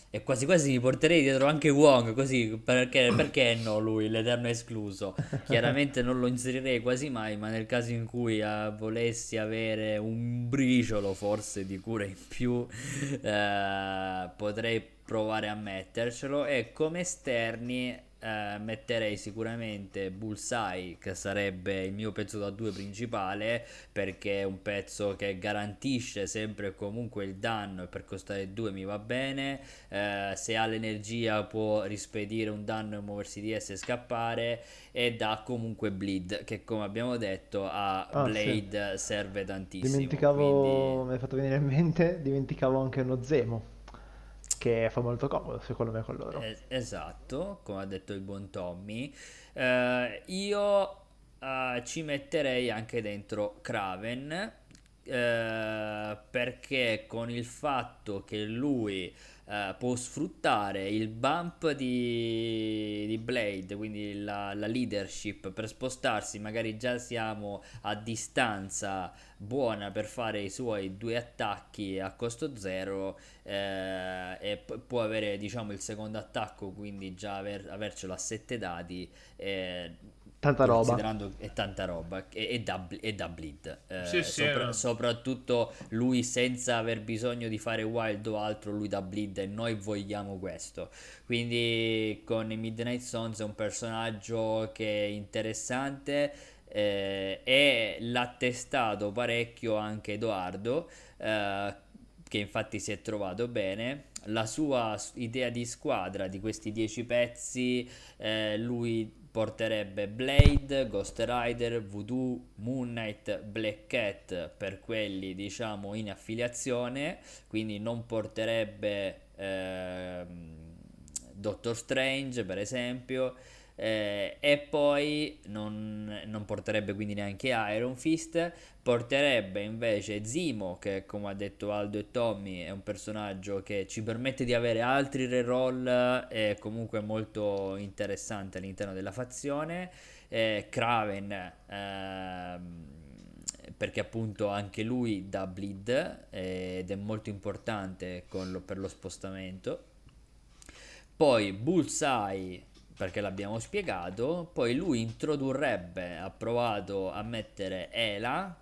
e quasi quasi mi porterei dietro anche Wong così perché, *coughs* perché no lui, l'eterno escluso. Chiaramente non lo inserirei quasi mai, ma nel caso in cui eh, volessi avere un briciolo forse di cura in più eh, potrei provare a mettercelo e come esterni eh, metterei sicuramente Bullseye, che sarebbe il mio pezzo da due principale, perché è un pezzo che garantisce sempre e comunque il danno e per costare 2 mi va bene. Eh, se ha l'energia può rispedire un danno e muoversi di essa e scappare. E dà comunque bleed, che come abbiamo detto a
Ah, sì.
Blade serve tantissimo.
Dimenticavo,
Quindi.
mi hai fatto venire in mente, dimenticavo anche uno Zemo, che fa molto comodo secondo me con loro.
Es- esatto, come ha detto il buon Tommy. Eh, io eh, ci metterei anche dentro Kraven eh, perché con il fatto che lui eh, può sfruttare il bump di, di Blade, quindi la, la leadership per spostarsi, magari già siamo a distanza buona per fare i suoi due attacchi a costo zero eh, e p- può avere diciamo il secondo attacco quindi già aver- avercelo a 7 dadi eh,
Tanta roba.
considerando è tanta roba e, e da, e da bleed
Sì,
Eh,
sì,
sopra-
no.
soprattutto lui senza aver bisogno di fare wild o altro lui da bleed e noi vogliamo questo quindi con i Midnight Suns è un personaggio che è interessante eh, e l'ha testato parecchio anche Edoardo eh, che infatti si è trovato bene. La sua idea di squadra di questi 10 pezzi, eh, lui porterebbe Blade, Ghost Rider, Voodoo, Moon Knight, Black Cat per quelli diciamo in affiliazione, quindi non porterebbe ehm, Doctor Strange per esempio. Eh, e poi non, non porterebbe quindi neanche Iron Fist, Porterebbe invece Zimo, che come ha detto Aldo e Tommy è un personaggio che ci permette di avere altri reroll e comunque molto interessante all'interno della fazione. Eh, Kraven, ehm, perché appunto anche lui dà bleed eh, ed è molto importante lo- per lo spostamento. Poi Bullseye, perché l'abbiamo spiegato, poi lui introdurrebbe, ha provato a mettere Ela,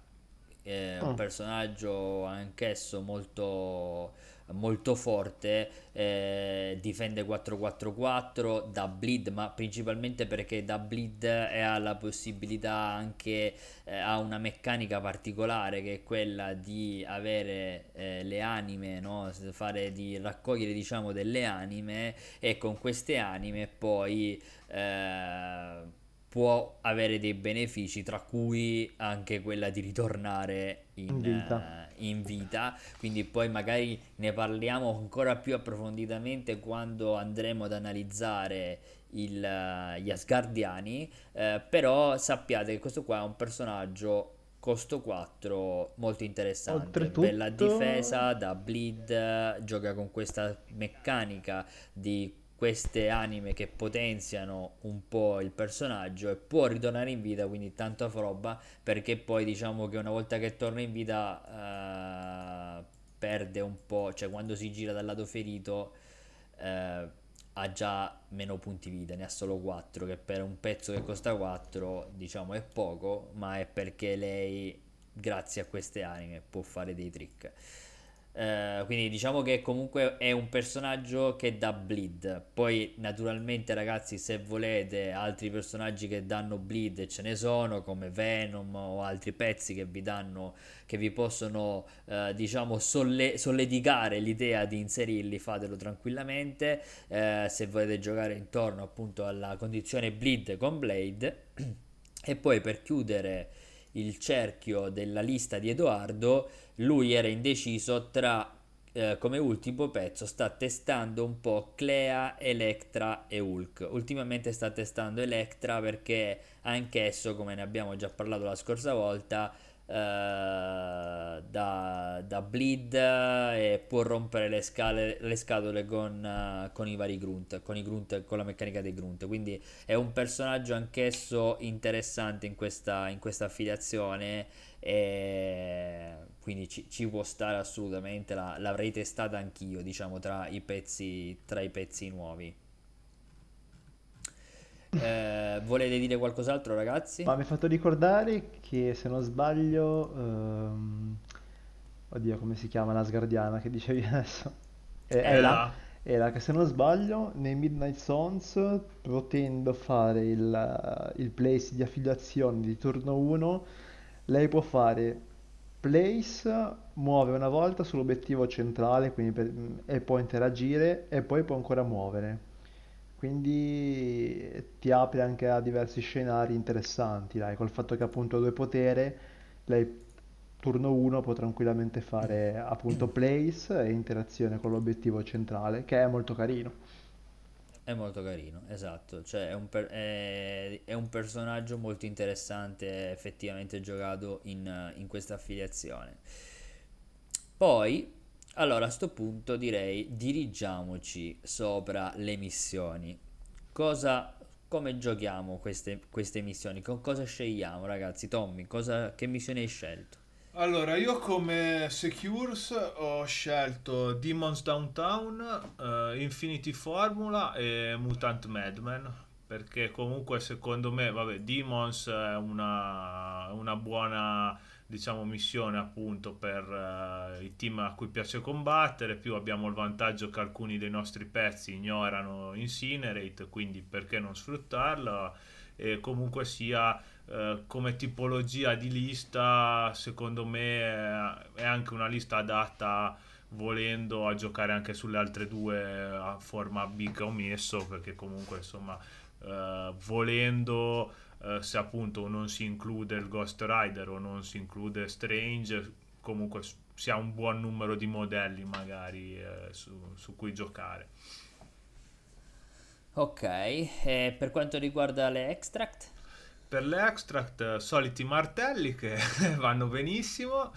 eh, un
Ah,
personaggio anch'esso molto, molto forte, eh, difende 4-4-4, da bleed, ma principalmente perché da bleed ha la possibilità anche, eh, ha una meccanica particolare che è quella di avere eh, le anime, no? Fare di raccogliere diciamo delle anime e con queste anime poi eh, può avere dei benefici, tra cui anche quella di ritornare in,
In vita.
In vita. Quindi poi magari ne parliamo ancora più approfonditamente quando andremo ad analizzare il, eh, gli Asgardiani. eh, però sappiate che questo qua è un personaggio costo 4 molto interessante. Bella
Oltretutto,
difesa da bleed, gioca con questa meccanica di queste anime che potenziano un po' il personaggio e può ritornare in vita, quindi tanta roba, perché poi diciamo che una volta che torna in vita eh, perde un po', cioè quando si gira dal lato ferito eh, ha già meno punti vita, ne ha solo 4, che per un pezzo che costa 4 diciamo è poco, ma è perché lei grazie a queste anime può fare dei trick. Eh, quindi diciamo che comunque è un personaggio che dà bleed. Poi, naturalmente, ragazzi, se volete altri personaggi che danno bleed, ce ne sono come Venom o altri pezzi che vi danno, che vi possono, eh, diciamo, solle- solleticare l'idea di inserirli, fatelo tranquillamente. Eh, se volete giocare intorno appunto alla condizione bleed con Blade. *clears throat* E poi per chiudere il cerchio della lista di Edoardo, lui era indeciso tra, eh, come ultimo pezzo, sta testando un po' Clea, Electra e Hulk. Ultimamente sta testando Electra perché anch'esso, come ne abbiamo già parlato la scorsa volta, da, da bleed e può rompere le, scale- le scatole con, eh, con i vari grunt, con i grunt, con la meccanica dei grunt. Quindi è un personaggio anch'esso interessante in questa, in questa affiliazione e quindi ci, ci può stare assolutamente. La- l'avrei testata anch'io, diciamo, tra i pezzi, tra i pezzi nuovi. Eh, volete dire qualcos'altro, ragazzi?
Ma mi hai fatto ricordare che se non sbaglio, ehm, oddio, come si chiama l'Asgardiana che dicevi adesso? Eh, Ela?
Ela,
Ela, che se non sbaglio, nei Midnight Sons, potendo fare il, il place di affiliazione di turno 1, lei può fare place, muove una volta sull'obiettivo centrale, quindi per- e può interagire e poi può ancora muovere. Quindi ti apre anche a diversi scenari interessanti, dai, col fatto che appunto ha due potere, lei turno 1 può tranquillamente fare appunto place e interazione con l'obiettivo centrale, che è molto carino.
È molto carino, esatto, cioè è un, per- è- è un personaggio molto interessante effettivamente giocato in, in questa affiliazione. Poi, allora a sto punto direi dirigiamoci sopra le missioni. Cosa, come giochiamo queste, queste missioni? Con cosa scegliamo, ragazzi? Tommy, cosa, che missione hai scelto?
Allora, io come Secures ho scelto Demons Downtown, eh, Infinity Formula e Mutant Madman, perché comunque secondo me, vabbè, Demons è una, una buona, diciamo, missione appunto per eh, i team a cui piace combattere, più abbiamo il vantaggio che alcuni dei nostri pezzi ignorano Incinerate, quindi perché non sfruttarla? E comunque sia eh, come tipologia di lista, secondo me è, è anche una lista adatta volendo a giocare anche sulle altre due a forma big messo, perché comunque insomma eh, volendo eh, se appunto non si include il Ghost Rider o non si include Strange, comunque si ha un buon numero di modelli magari eh, su, su cui giocare.
Ok, e per quanto riguarda le extract?
Per le extract, eh, soliti martelli che *laughs* vanno benissimo,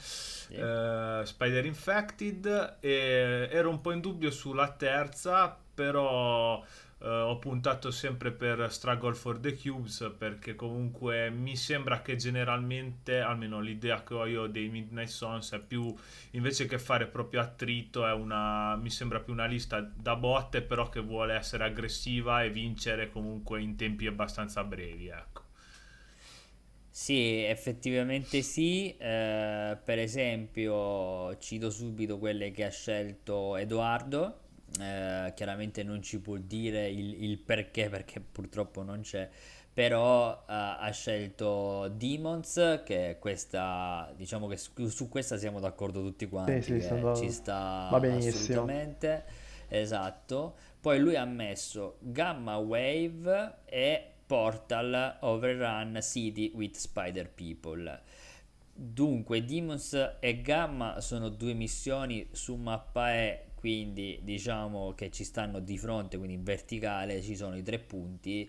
Sì.
eh, Spider Infected, e ero un po' in dubbio sulla terza, però eh, ho puntato sempre per Struggle for the Cubes perché comunque mi sembra che generalmente, almeno l'idea che ho io dei Midnight Sons è più, invece che fare proprio attrito, è una, mi sembra più una lista da botte, però che vuole essere aggressiva e vincere comunque in tempi abbastanza brevi, ecco.
Sì, effettivamente sì. eh, per esempio, cito subito quelle che ha scelto Edoardo. Eh, chiaramente non ci può dire il, il perché, perché purtroppo non c'è. Però eh, ha scelto Demons, che è questa, diciamo che su, su questa siamo d'accordo tutti
Sì,
quanti,
sì,
che
sono-
ci sta
va benissimo.
assolutamente. Esatto. Poi lui ha messo Gamma Wave e Portal Overrun City with Spider People. Dunque, Demons e Gamma sono due missioni su mappa E, quindi diciamo che ci stanno di fronte, quindi in verticale ci sono i tre punti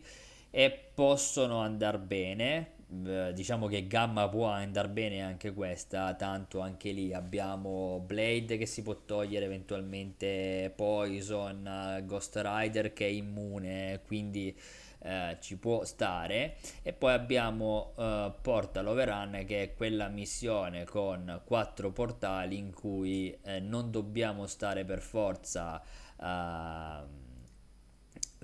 e possono andare bene. Diciamo che Gamma può andare bene anche questa, tanto anche lì abbiamo Blade che si può togliere eventualmente Poison, Ghost Rider che è immune, quindi eh, ci può stare e poi abbiamo eh, Portal Overrun che è quella missione con quattro portali in cui eh, non dobbiamo stare per forza uh,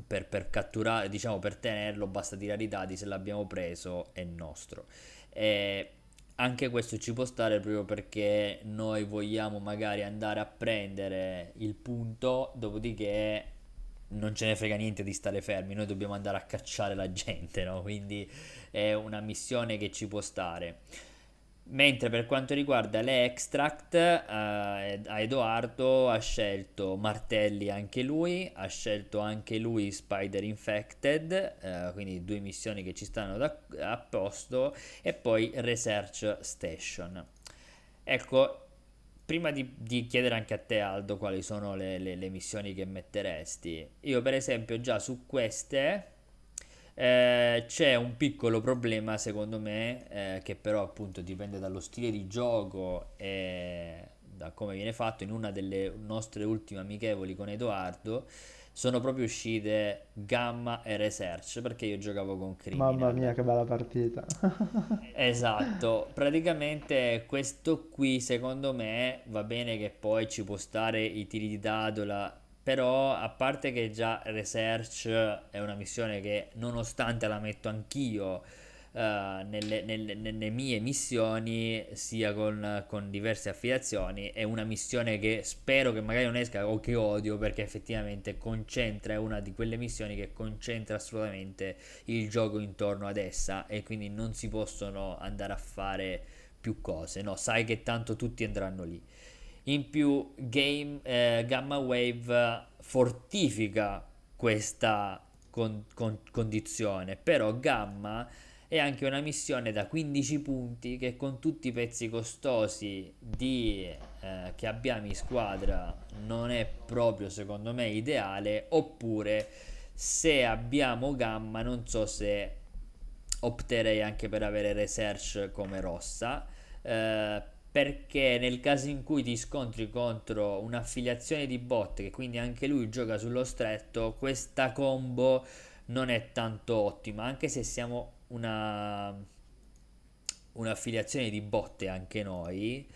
per, per, catturare, diciamo per tenerlo, basta tirare i dati, se l'abbiamo preso è nostro. E anche questo ci può stare proprio perché noi vogliamo magari andare a prendere il punto, dopodiché non ce ne frega niente di stare fermi, noi dobbiamo andare a cacciare la gente, no? Quindi è una missione che ci può stare. Mentre per quanto riguarda le extract, eh, Edoardo ha scelto Martelli anche lui, ha scelto anche lui Spider Infected, eh, quindi due missioni che ci stanno da, a posto, e poi Research Station. Ecco, prima di, di, chiedere anche a te Aldo quali sono le, le, le missioni che metteresti, io per esempio già su queste eh, c'è un piccolo problema secondo me eh, che però appunto dipende dallo stile di gioco e da come viene fatto in una delle nostre ultime amichevoli con Edoardo sono proprio uscite Gamma e Research perché io giocavo con Criminal.
Mamma mia che bella partita. *laughs*
esatto, praticamente questo qui secondo me va bene che poi ci può stare i tiri di dadola però a parte che già Research è una missione che nonostante la metto anch'io nelle, nelle, nelle, mie missioni sia con, con, diverse affiliazioni è una missione che spero che magari non esca o che odio perché effettivamente concentra è una di quelle missioni che concentra assolutamente il gioco intorno ad essa e quindi non si possono andare a fare più cose. No sai che tanto tutti andranno lì. In più game, eh, Gamma Wave fortifica questa con, con, condizione però Gamma è anche una missione da 15 punti che con tutti i pezzi costosi di, eh, che abbiamo in squadra non è proprio secondo me ideale oppure se abbiamo Gamma non so se opterei anche per avere Research come rossa eh, perché nel caso in cui ti scontri contro un'affiliazione di bot che quindi anche lui gioca sullo stretto, questa combo non è tanto ottima, anche se siamo una un'affiliazione di botte anche noi,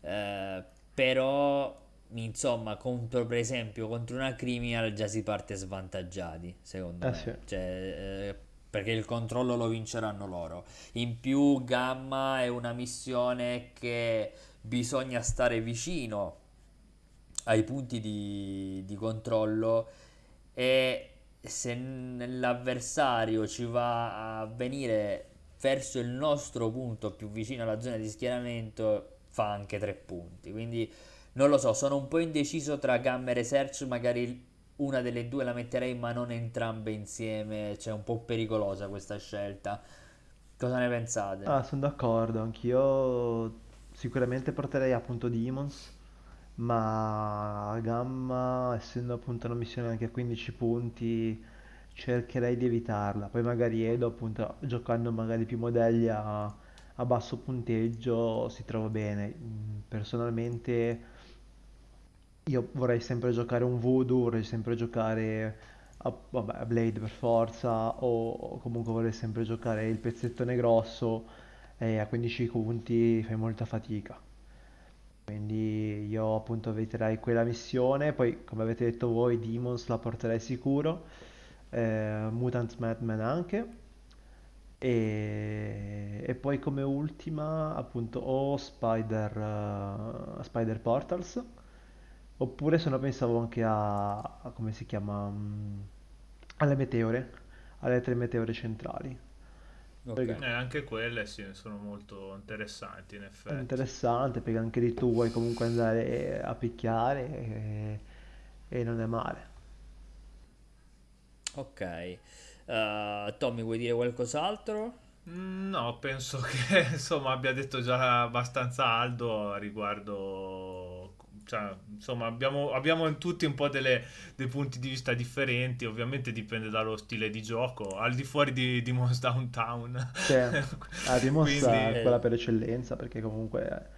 eh, però insomma contro per esempio contro una criminal già si parte svantaggiati secondo eh me sì. cioè, eh, perché il controllo lo vinceranno loro. In più Gamma è una missione che bisogna stare vicino ai punti di, di controllo e se l'avversario ci va a venire verso il nostro punto più vicino alla zona di schieramento fa anche tre punti quindi non lo so sono un po' indeciso tra Gamma e Research magari una delle due la metterei ma non entrambe insieme, cioè un po' pericolosa questa scelta. Cosa ne pensate?
Ah, sono d'accordo, anch'io sicuramente porterei appunto Demons, ma Gamma, essendo appunto una missione anche a 15 punti, cercherei di evitarla. Poi magari Edo, appunto, giocando magari più modelli a, a basso punteggio, si trova bene. Personalmente io vorrei sempre giocare un Voodoo, vorrei sempre giocare a, vabbè, a Blade per forza, o, o comunque vorrei sempre giocare il pezzettone grosso e a 15 punti fai molta fatica. Quindi io appunto eviterei quella missione, poi come avete detto voi Demons la porterei sicuro, eh, Mutant Madman anche, e, e, poi come ultima appunto o Spider, uh, Spider Portals Oppure se no pensavo anche a, a come si chiama, mm, alle meteore, alle tre meteore centrali.
Ok. Eh, anche quelle sì, sono molto interessanti in effetti.
È interessante perché anche lì tu vuoi comunque andare a picchiare e, e non è male.
Ok. Uh, Tommy, vuoi dire qualcos'altro?
Mm, no, penso *laughs* che insomma abbia detto già abbastanza Aldo riguardo. Cioè, insomma, abbiamo, abbiamo tutti un po' delle, dei punti di vista differenti. Ovviamente dipende dallo stile di gioco, al di fuori di, di Monster Downtown.
Cioè, *laughs* ah, di Monster
Quindi,
è quella per eccellenza, perché comunque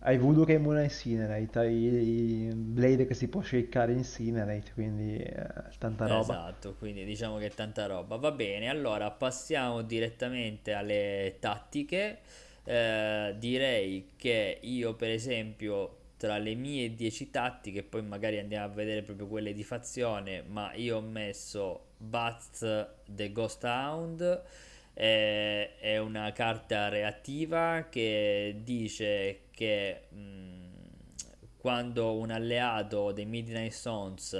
hai Voodoo che immuna Incinerate, hai Blade che si può shakeare Incinerate, quindi eh, tanta roba.
Esatto, quindi diciamo che è tanta roba. Va bene, allora passiamo direttamente alle tattiche. Eh, direi che io, per esempio, tra le mie 10 tattiche, poi magari andiamo a vedere proprio quelle di fazione, ma io ho messo Bats the Ghost Hound. eh, È una carta reattiva che dice che mh, quando un alleato dei Midnight Sons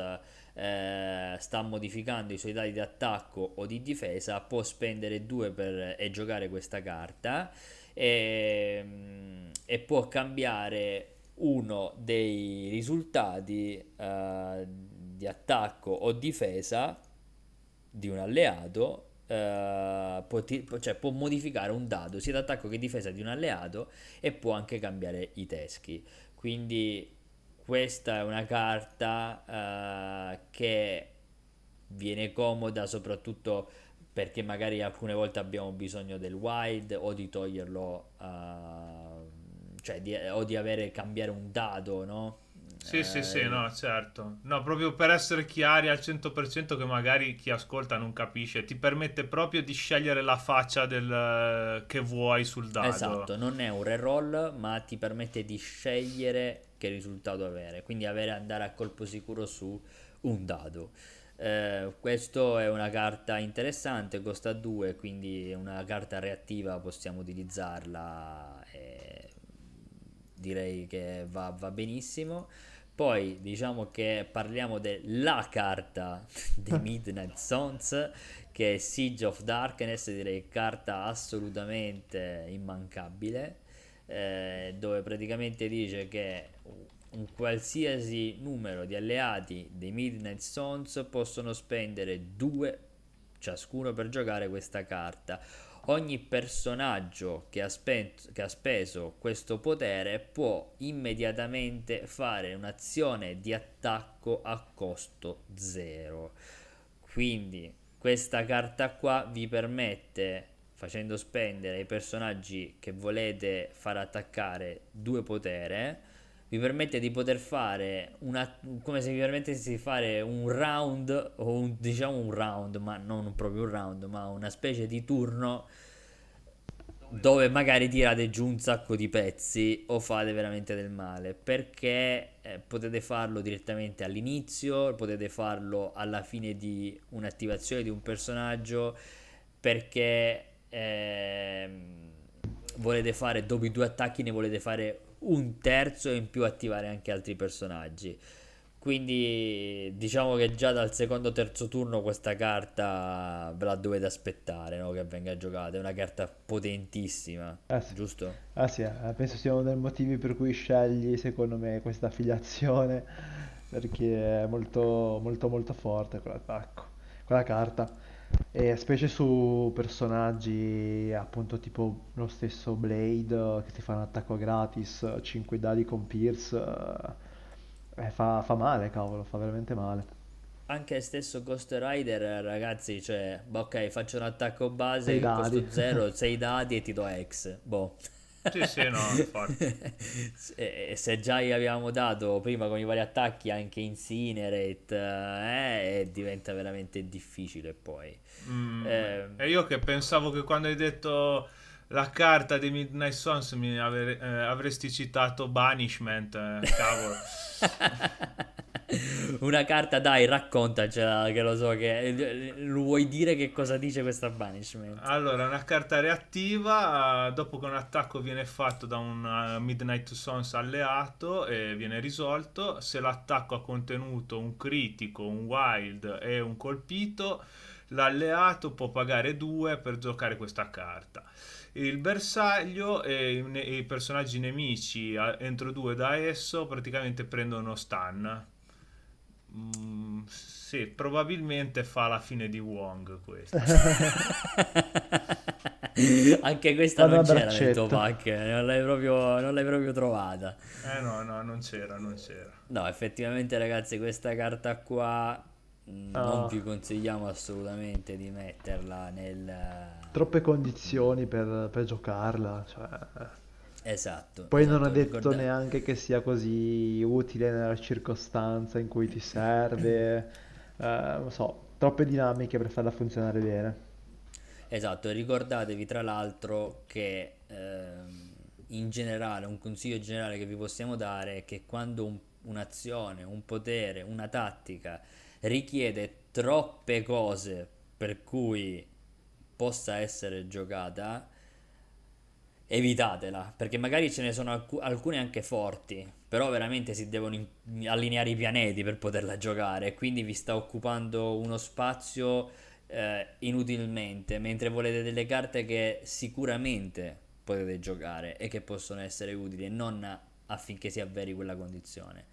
eh, sta modificando i suoi dati di attacco o di difesa, può spendere 2 per, e giocare questa carta e, mh, e può cambiare uno dei risultati eh, di attacco o difesa di un alleato. eh, può, ti- cioè può modificare un dado sia d'attacco che difesa di un alleato e può anche cambiare i teschi. Quindi questa è una carta eh, che viene comoda soprattutto perché magari alcune volte abbiamo bisogno del wild o di toglierlo, eh, cioè di, o di avere cambiare un dado, no?
Sì, sì, sì,
Eh,
no, certo. No, proprio per essere chiari al 100% che magari chi ascolta non capisce, ti permette proprio di scegliere la faccia del, che vuoi sul dado.
Esatto, non è un reroll, ma ti permette di scegliere che risultato avere, quindi avere andare a colpo sicuro su un dado. Eh, questo è una carta interessante, costa 2, quindi è una carta reattiva, possiamo utilizzarla e direi che va, va benissimo. Poi diciamo che parliamo della carta *laughs* dei Midnight Sons che è Siege of Darkness, direi carta assolutamente immancabile, eh, dove praticamente dice che un qualsiasi numero di alleati dei Midnight Sons possono spendere due ciascuno per giocare questa carta. Ogni personaggio che ha, spent- che ha speso questo potere può immediatamente fare un'azione di attacco a costo zero. Quindi questa carta qua vi permette, facendo spendere ai personaggi che volete far attaccare due potere, vi permette di poter fare una, come se vi permettesse di fare un round, o un, diciamo un round, ma non proprio un round, ma una specie di turno dove magari tirate giù un sacco di pezzi o fate veramente del male. Perché eh, potete farlo direttamente all'inizio, potete farlo alla fine di un'attivazione di un personaggio perché ehm, volete fare dopo i due attacchi ne volete fare un terzo e in più attivare anche altri personaggi. Quindi diciamo che già dal secondo o terzo turno questa carta ve la dovete aspettare, no? Che venga giocata. È una carta potentissima,
Eh sì,
giusto?
ah, sì, eh, penso sia uno dei motivi per cui scegli, secondo me, questa affiliazione, perché è molto, molto, molto forte quell'attacco, quella carta. E specie su personaggi appunto tipo lo stesso Blade eh, che ti fa un attacco gratis, 5 dadi con Pierce, eh, eh, fa, fa male, cavolo, fa veramente male.
Anche stesso Ghost Rider, ragazzi, cioè, boh, ok, faccio un attacco
6
base,
dadi.
costo 0, 6 dadi e ti do X. Boh.
Sì, sì, no, infatti. *laughs*
E se già gli avevamo dato prima con i vari attacchi anche Incinerate, eh, diventa veramente difficile poi.
Mm,
Eh,
E io che pensavo che quando hai detto la carta dei Midnight Sons mi avre- eh, avresti citato Banishment, eh, cavolo. *laughs*
Una carta, dai, raccontacela, che lo so che lo vuoi dire che cosa dice questa banishment.
Allora, una carta reattiva, eh, dopo che un attacco viene fatto da un eh, Midnight Sons alleato e viene risolto, se l'attacco ha contenuto un critico, un wild e un colpito, l'alleato può pagare 2 per giocare questa carta. Il bersaglio e i, personaggi nemici eh, entro 2 da esso praticamente prendono stun. Mm, sì, probabilmente fa la fine di Wong questo. *laughs*
Anche questa
Vado
non c'era nel tuo pack, non l'hai proprio, non l'hai proprio trovata.
Eh no, no, non c'era, non c'era.
No, effettivamente ragazzi, questa carta qua mh, non
Ah.
vi consigliamo assolutamente di metterla nel...
Troppe condizioni per, per giocarla, cioè,
Esatto.
Poi non
esatto,
è detto
ricorda-
neanche che sia così utile nella circostanza in cui ti serve, *clears throat* eh, non so, troppe dinamiche per farla funzionare bene.
Esatto, ricordatevi tra l'altro che ehm, in generale, un consiglio generale che vi possiamo dare è che quando un- un'azione, un potere, una tattica richiede troppe cose per cui possa essere giocata, evitatela, perché magari ce ne sono alcu- alcune anche forti, però veramente si devono in- allineare i pianeti per poterla giocare, quindi vi sta occupando uno spazio eh, inutilmente, mentre volete delle carte che sicuramente potete giocare e che possono essere utili non affinché si avveri quella condizione.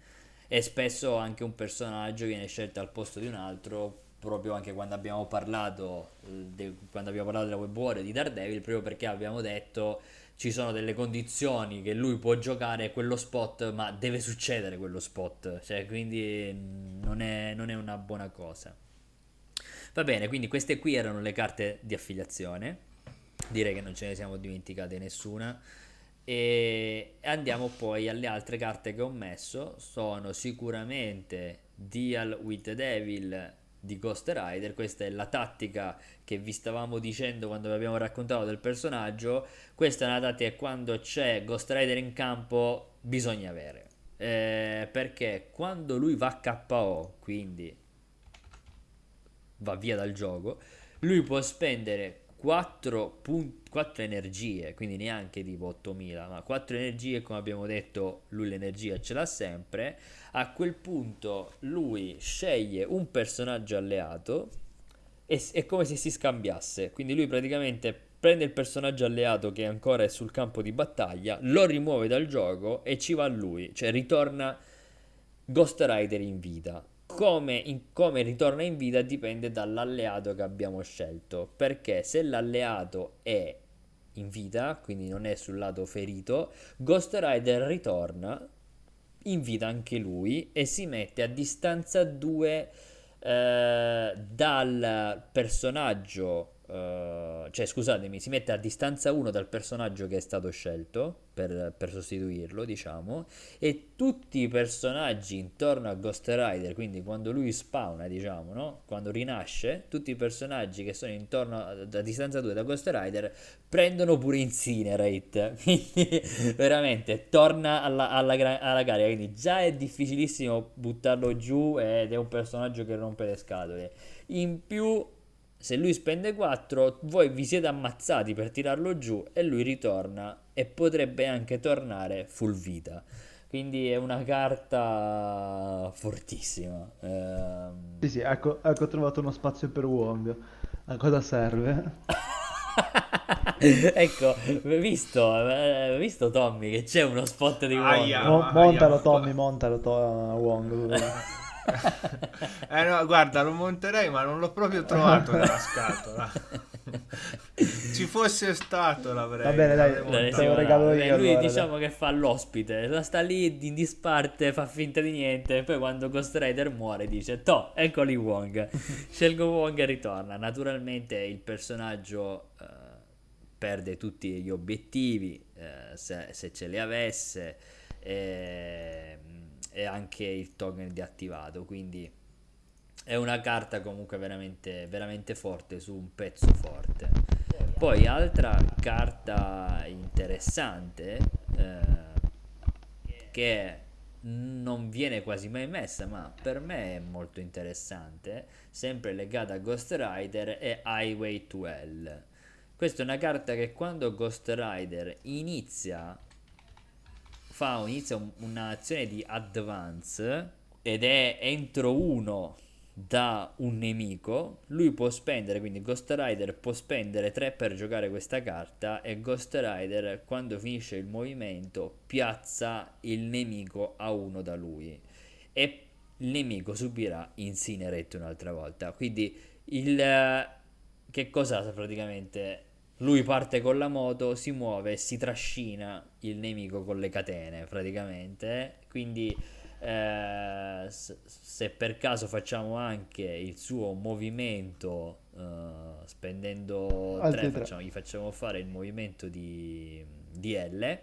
E spesso anche un personaggio viene scelto al posto di un altro, proprio anche quando abbiamo parlato, eh, de- quando abbiamo parlato della Web Warrior di Daredevil, proprio perché abbiamo detto ci sono delle condizioni che lui può giocare quello spot, ma deve succedere quello spot, cioè quindi mm, non è, non è una buona cosa. Va bene, quindi queste qui erano le carte di affiliazione. Direi che non ce ne siamo dimenticate nessuna. E andiamo poi alle altre carte che ho messo. Sono sicuramente Deal with the Devil di Ghost Rider. Questa è la tattica che vi stavamo dicendo quando vi abbiamo raccontato del personaggio. Questa è una tattica che quando c'è Ghost Rider in campo bisogna avere. Eh, perché quando lui va KO, quindi va via dal gioco, lui può spendere 4, energie, quindi neanche tipo 8000, ma 4 energie, come abbiamo detto, lui l'energia ce l'ha sempre. A quel punto lui sceglie un personaggio alleato e è come se si scambiasse. Quindi lui praticamente prende il personaggio alleato che ancora è sul campo di battaglia, lo rimuove dal gioco e ci va lui, cioè ritorna Ghost Rider in vita. Come, in- come ritorna in vita dipende dall'alleato che abbiamo scelto. Perché se l'alleato è in vita, quindi non è sul lato ferito, Ghost Rider ritorna in vita anche lui e si mette a distanza 2 dal personaggio. Eh, cioè, scusatemi, si mette a distanza 1 dal personaggio che è stato scelto per, per sostituirlo, diciamo, e tutti i personaggi intorno a Ghost Rider, quindi quando lui spawna, diciamo, no? Quando rinasce, tutti i personaggi che sono intorno a, a distanza 2 da Ghost Rider prendono pure Incinerate. *laughs* Quindi veramente torna alla, alla, alla carica. Quindi già è difficilissimo buttarlo giù ed è un personaggio che rompe le scatole. In più, se lui spende 4, voi vi siete ammazzati per tirarlo giù e lui ritorna e potrebbe anche tornare full vita. Quindi è una carta fortissima. Ehm,
Sì, sì, ecco, ecco, ho trovato uno spazio per Wong. A cosa serve? *laughs*
ecco, visto, eh, visto Tommy che c'è uno spot di
Aia.
Wong.
Mo-
Ah,
montalo,
aia.
Tommy, montalo, to- Wong.
Eh no, guarda, lo monterei, ma non l'ho proprio trovato nella scatola. *laughs* Ci fosse stato l'avrei.
Va bene, dai,
Dai,
te lo regalo io,
Lui
allora,
diciamo che fa l'ospite, la sta lì in disparte, fa finta di niente. e Poi quando Ghost Rider muore dice: Toh, eccoli Wong. *laughs* Scelgo Wong e ritorna. Naturalmente il personaggio eh, perde tutti gli obiettivi eh, se, se ce li avesse. E, e anche il token deattivato. Quindi è una carta comunque veramente, veramente forte su un pezzo forte. Poi altra carta interessante eh, che non viene quasi mai messa, ma per me è molto interessante, sempre legata a Ghost Rider, è Highway to Hell. Questa è una carta che quando Ghost Rider inizia fa inizia un- un'azione di advance ed è entro uno da un nemico, lui può spendere, quindi Ghost Rider può spendere 3 per giocare questa carta e Ghost Rider quando finisce il movimento piazza il nemico a uno da lui. E il nemico subirà Incinerate un'altra volta. Quindi il... Che cosa praticamente? Lui parte con la moto, si muove e si trascina il nemico con le catene praticamente. Quindi eh, se per caso facciamo anche il suo movimento uh, spendendo 3, facciamo, gli facciamo fare il movimento di, di L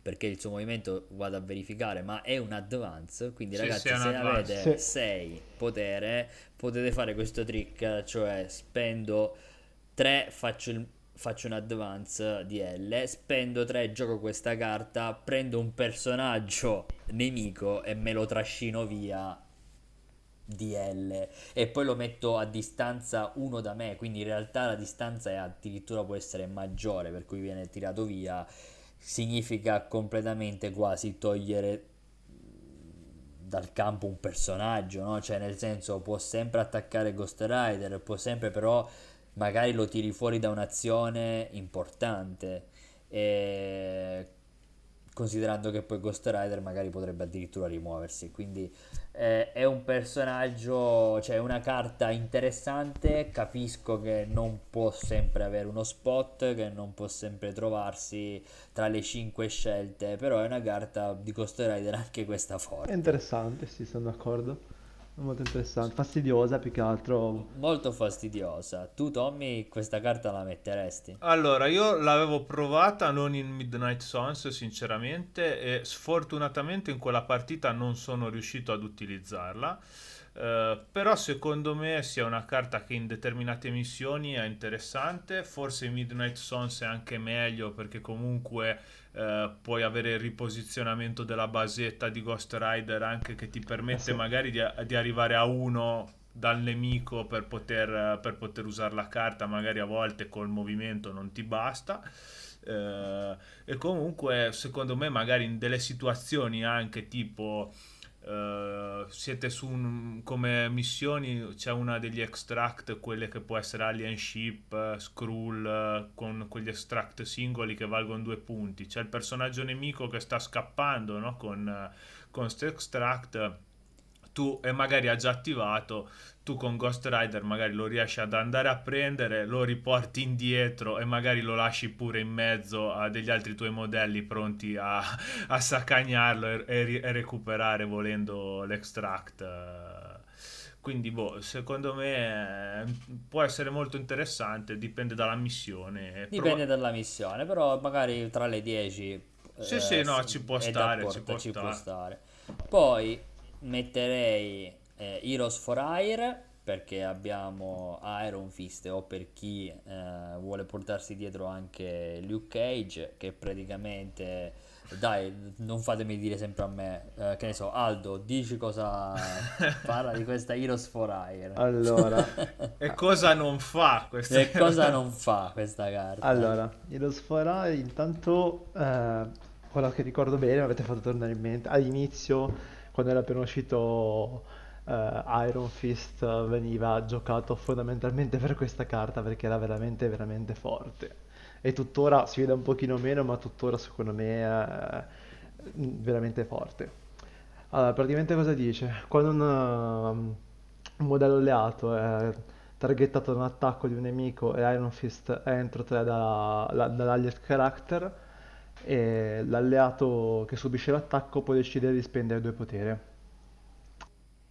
perché il suo movimento vado a verificare, ma è un advance, quindi sì, ragazzi se avete 6 sì. potere potete fare questo trick, cioè spendo 3, faccio, il, faccio un advance di L, spendo 3, gioco questa carta, prendo un personaggio nemico e me lo trascino via di L e poi lo metto a distanza 1 da me, quindi in realtà la distanza è addirittura può essere maggiore, per cui viene tirato via significa completamente quasi togliere dal campo un personaggio, no? Cioè nel senso può sempre attaccare Ghost Rider, può sempre però magari lo tiri fuori da un'azione importante. E considerando che poi Ghost Rider magari potrebbe addirittura rimuoversi quindi eh, è un personaggio cioè una carta interessante capisco che non può sempre avere uno spot che non può sempre trovarsi tra le 5 scelte però è una carta di Ghost Rider anche questa forte
è interessante sì sono d'accordo Molto interessante, fastidiosa più che altro.
Molto fastidiosa. Tu, Tommy, questa carta la metteresti?
Allora, io l'avevo provata non in Midnight Sons, sinceramente, e sfortunatamente in quella partita non sono riuscito ad utilizzarla. Uh, però secondo me sia una carta che in determinate missioni è interessante forse Midnight Sons è anche meglio perché comunque uh, puoi avere il riposizionamento della basetta di Ghost Rider anche che ti permette eh sì. magari di, di, arrivare a uno dal nemico per poter, per poter usare la carta magari a volte col movimento non ti basta uh, e comunque secondo me magari in delle situazioni anche tipo Uh, siete su un, come missioni c'è una degli extract quelle che può essere alien ship uh, skrull uh, con quegli extract singoli che valgono due punti c'è il personaggio nemico che sta scappando no? con questo extract tu e magari ha già attivato tu con Ghost Rider magari lo riesci ad andare a prendere, lo riporti indietro e magari lo lasci pure in mezzo a degli altri tuoi modelli pronti a, a saccagnarlo e, e, recuperare volendo l'extract. Quindi, boh, secondo me può essere molto interessante, dipende dalla missione.
Dipende Pro... dalla missione, però magari tra le 10...
Sì, eh, sì, no, ci può stare, ci può, ci stare. può stare.
Poi metterei eh, Heroes for Hire perché abbiamo Iron Fist o per chi eh, vuole portarsi dietro anche Luke Cage che praticamente dai non fatemi dire sempre a me eh, che ne so Aldo dici cosa *laughs* parla di questa Heroes for Hire?
Allora.
E cosa non fa questa
e cosa non fa questa carta?
Allora Heroes for Hire intanto eh, quello che ricordo bene mi avete fatto tornare in mente all'inizio quando era appena uscito uh, Iron Fist veniva giocato fondamentalmente per questa carta perché era veramente veramente forte. E tuttora si vede un pochino meno ma tuttora secondo me è veramente forte. Allora praticamente cosa dice? Quando un, um, un modello alleato è targettato da un attacco di un nemico e Iron Fist è entro 3 da, la, dall'allied character e l'alleato che subisce l'attacco può decidere di spendere due potere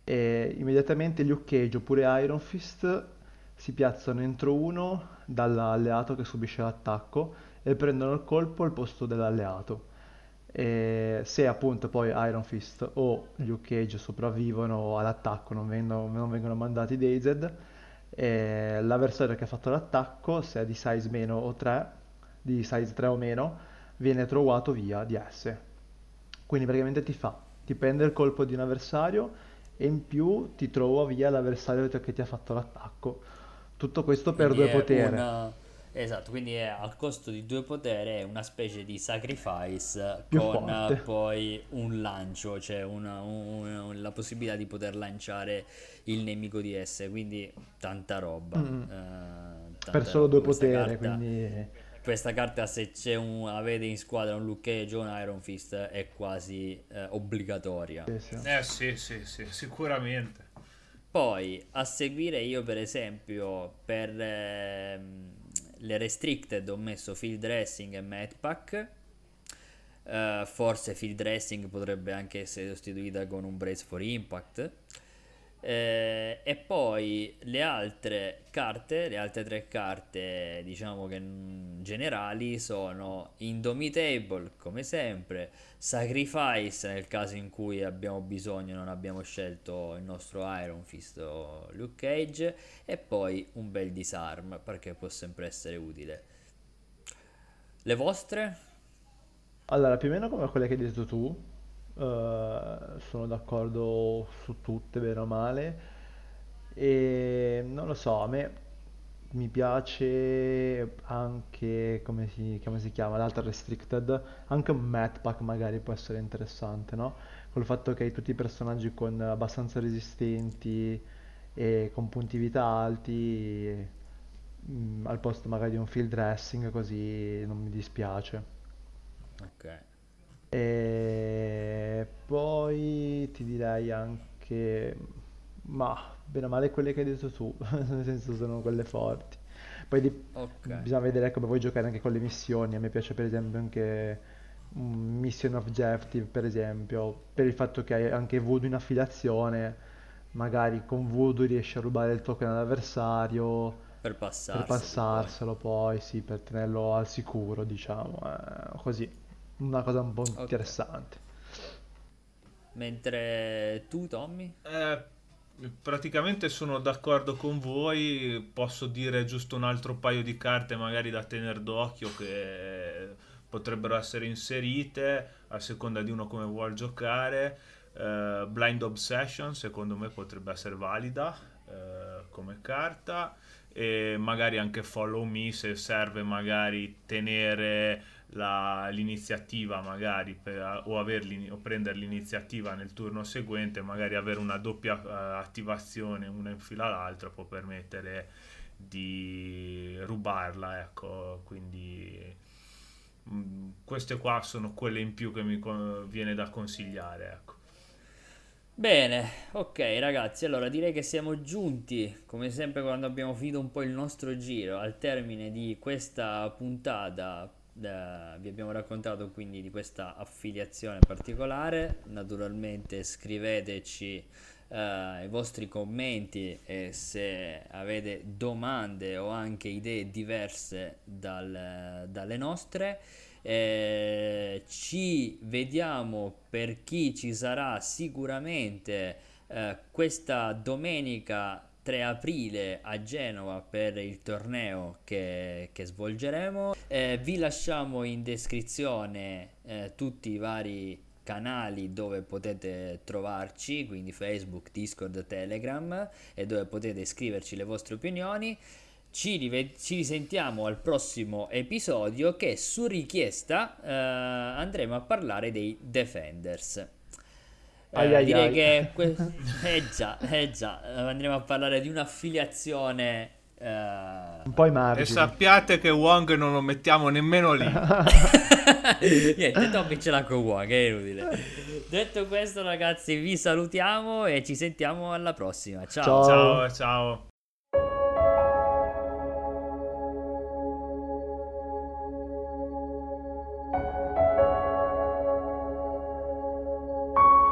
e immediatamente Luke Cage oppure Iron Fist si piazzano entro uno dall'alleato che subisce l'attacco e prendono il colpo al posto dell'alleato. E se appunto poi Iron Fist o Luke Cage sopravvivono all'attacco, non vengono, non vengono mandati Dazed, l'avversario che ha fatto l'attacco, se è di size meno o 3, di size 3 o meno, viene trovato via di S. Quindi praticamente ti fa, ti prende il colpo di un avversario e in più ti trovo via l'avversario che ti ha fatto l'attacco. Tutto questo per quindi due potere. Una...
Esatto, quindi è al costo di due potere è una specie di sacrifice Più con forte. poi un lancio, cioè una, un, la possibilità di poter lanciare il nemico di esse, quindi tanta roba. Mm.
Uh, tanta per solo due potere, quindi
questa carta se c'è un, avete in squadra un Luke Cage o un Iron Fist è quasi eh, obbligatoria.
Sì, sì.
Eh sì, sì, sì, sicuramente.
Poi a seguire io per esempio per ehm, le restricted ho messo field dressing e mat pack. Eh, forse field dressing potrebbe anche essere sostituita con un brace for impact. Eh, e poi le altre carte, le altre tre carte, diciamo che generali sono Indomitable, come sempre, Sacrifice nel caso in cui abbiamo bisogno, non abbiamo scelto il nostro Iron Fist o Luke Cage, e poi un bel disarm perché può sempre essere utile. Le vostre?
Allora, più o meno come quelle che hai detto tu, eh, sono d'accordo su tutte, bene o male. E non lo so, a me mi piace anche, come si, come si chiama, l'altra restricted, anche un map pack magari può essere interessante, no? Col fatto che hai tutti i personaggi con abbastanza resistenti e con punti vita alti, mm, al posto magari di un field dressing, così non mi dispiace.
Ok.
E poi ti direi anche, ma bene o male quelle che hai detto tu, *laughs* nel senso sono quelle forti. Poi di-
Ok.
bisogna vedere come vuoi giocare anche con le missioni. A me piace per esempio anche un Mission Objective, per esempio, per il fatto che hai anche Voodoo in affiliazione, magari con Voodoo riesci a rubare il token all'avversario
Per
per
passarseli poi.
passarselo poi, sì, per tenerlo al sicuro, diciamo, eh, così. Una cosa un po'
Ok.
interessante.
Mentre tu, Tommy?
Eh, praticamente sono d'accordo con voi, posso dire giusto un altro paio di carte magari da tenere d'occhio che potrebbero essere inserite a seconda di uno come vuol giocare. Eh, Blind Obsession secondo me potrebbe essere valida eh, come carta e magari anche Follow Me se serve magari tenere la- l'iniziativa magari per- o, averli, o prendere l'iniziativa nel turno seguente, magari avere una doppia eh, attivazione una in fila all'altra può permettere di rubarla, ecco, quindi mm, queste qua sono quelle in più che mi con- viene da consigliare, ecco.
Bene, ok ragazzi, allora direi che siamo giunti, come sempre quando abbiamo finito un po' il nostro giro, al termine di questa puntata. Vi abbiamo raccontato quindi di questa affiliazione particolare. Naturalmente scriveteci eh, i vostri commenti e se avete domande o anche idee diverse dal- dalle nostre. Eh, ci vediamo per chi ci sarà sicuramente eh, questa domenica 3 aprile a Genova per il torneo che, che svolgeremo. Eh, vi lasciamo in descrizione eh, tutti i vari canali dove potete trovarci, quindi Facebook, Discord, Telegram e dove potete scriverci le vostre opinioni. Ci, rive- ci risentiamo al prossimo episodio che su richiesta eh, andremo a parlare dei Defenders. Eh,
Ai ai
direi
ai.
che que- eh già, eh già, eh, andremo a parlare di un'affiliazione eh,
Un po' i
E
margini.
sappiate che Wong non lo mettiamo nemmeno lì. *laughs*
Niente, Tommy ce l'ha con Wong, è inutile. Detto questo, ragazzi, vi salutiamo e ci sentiamo alla prossima. Ciao.
Ciao.
Ciao, ciao.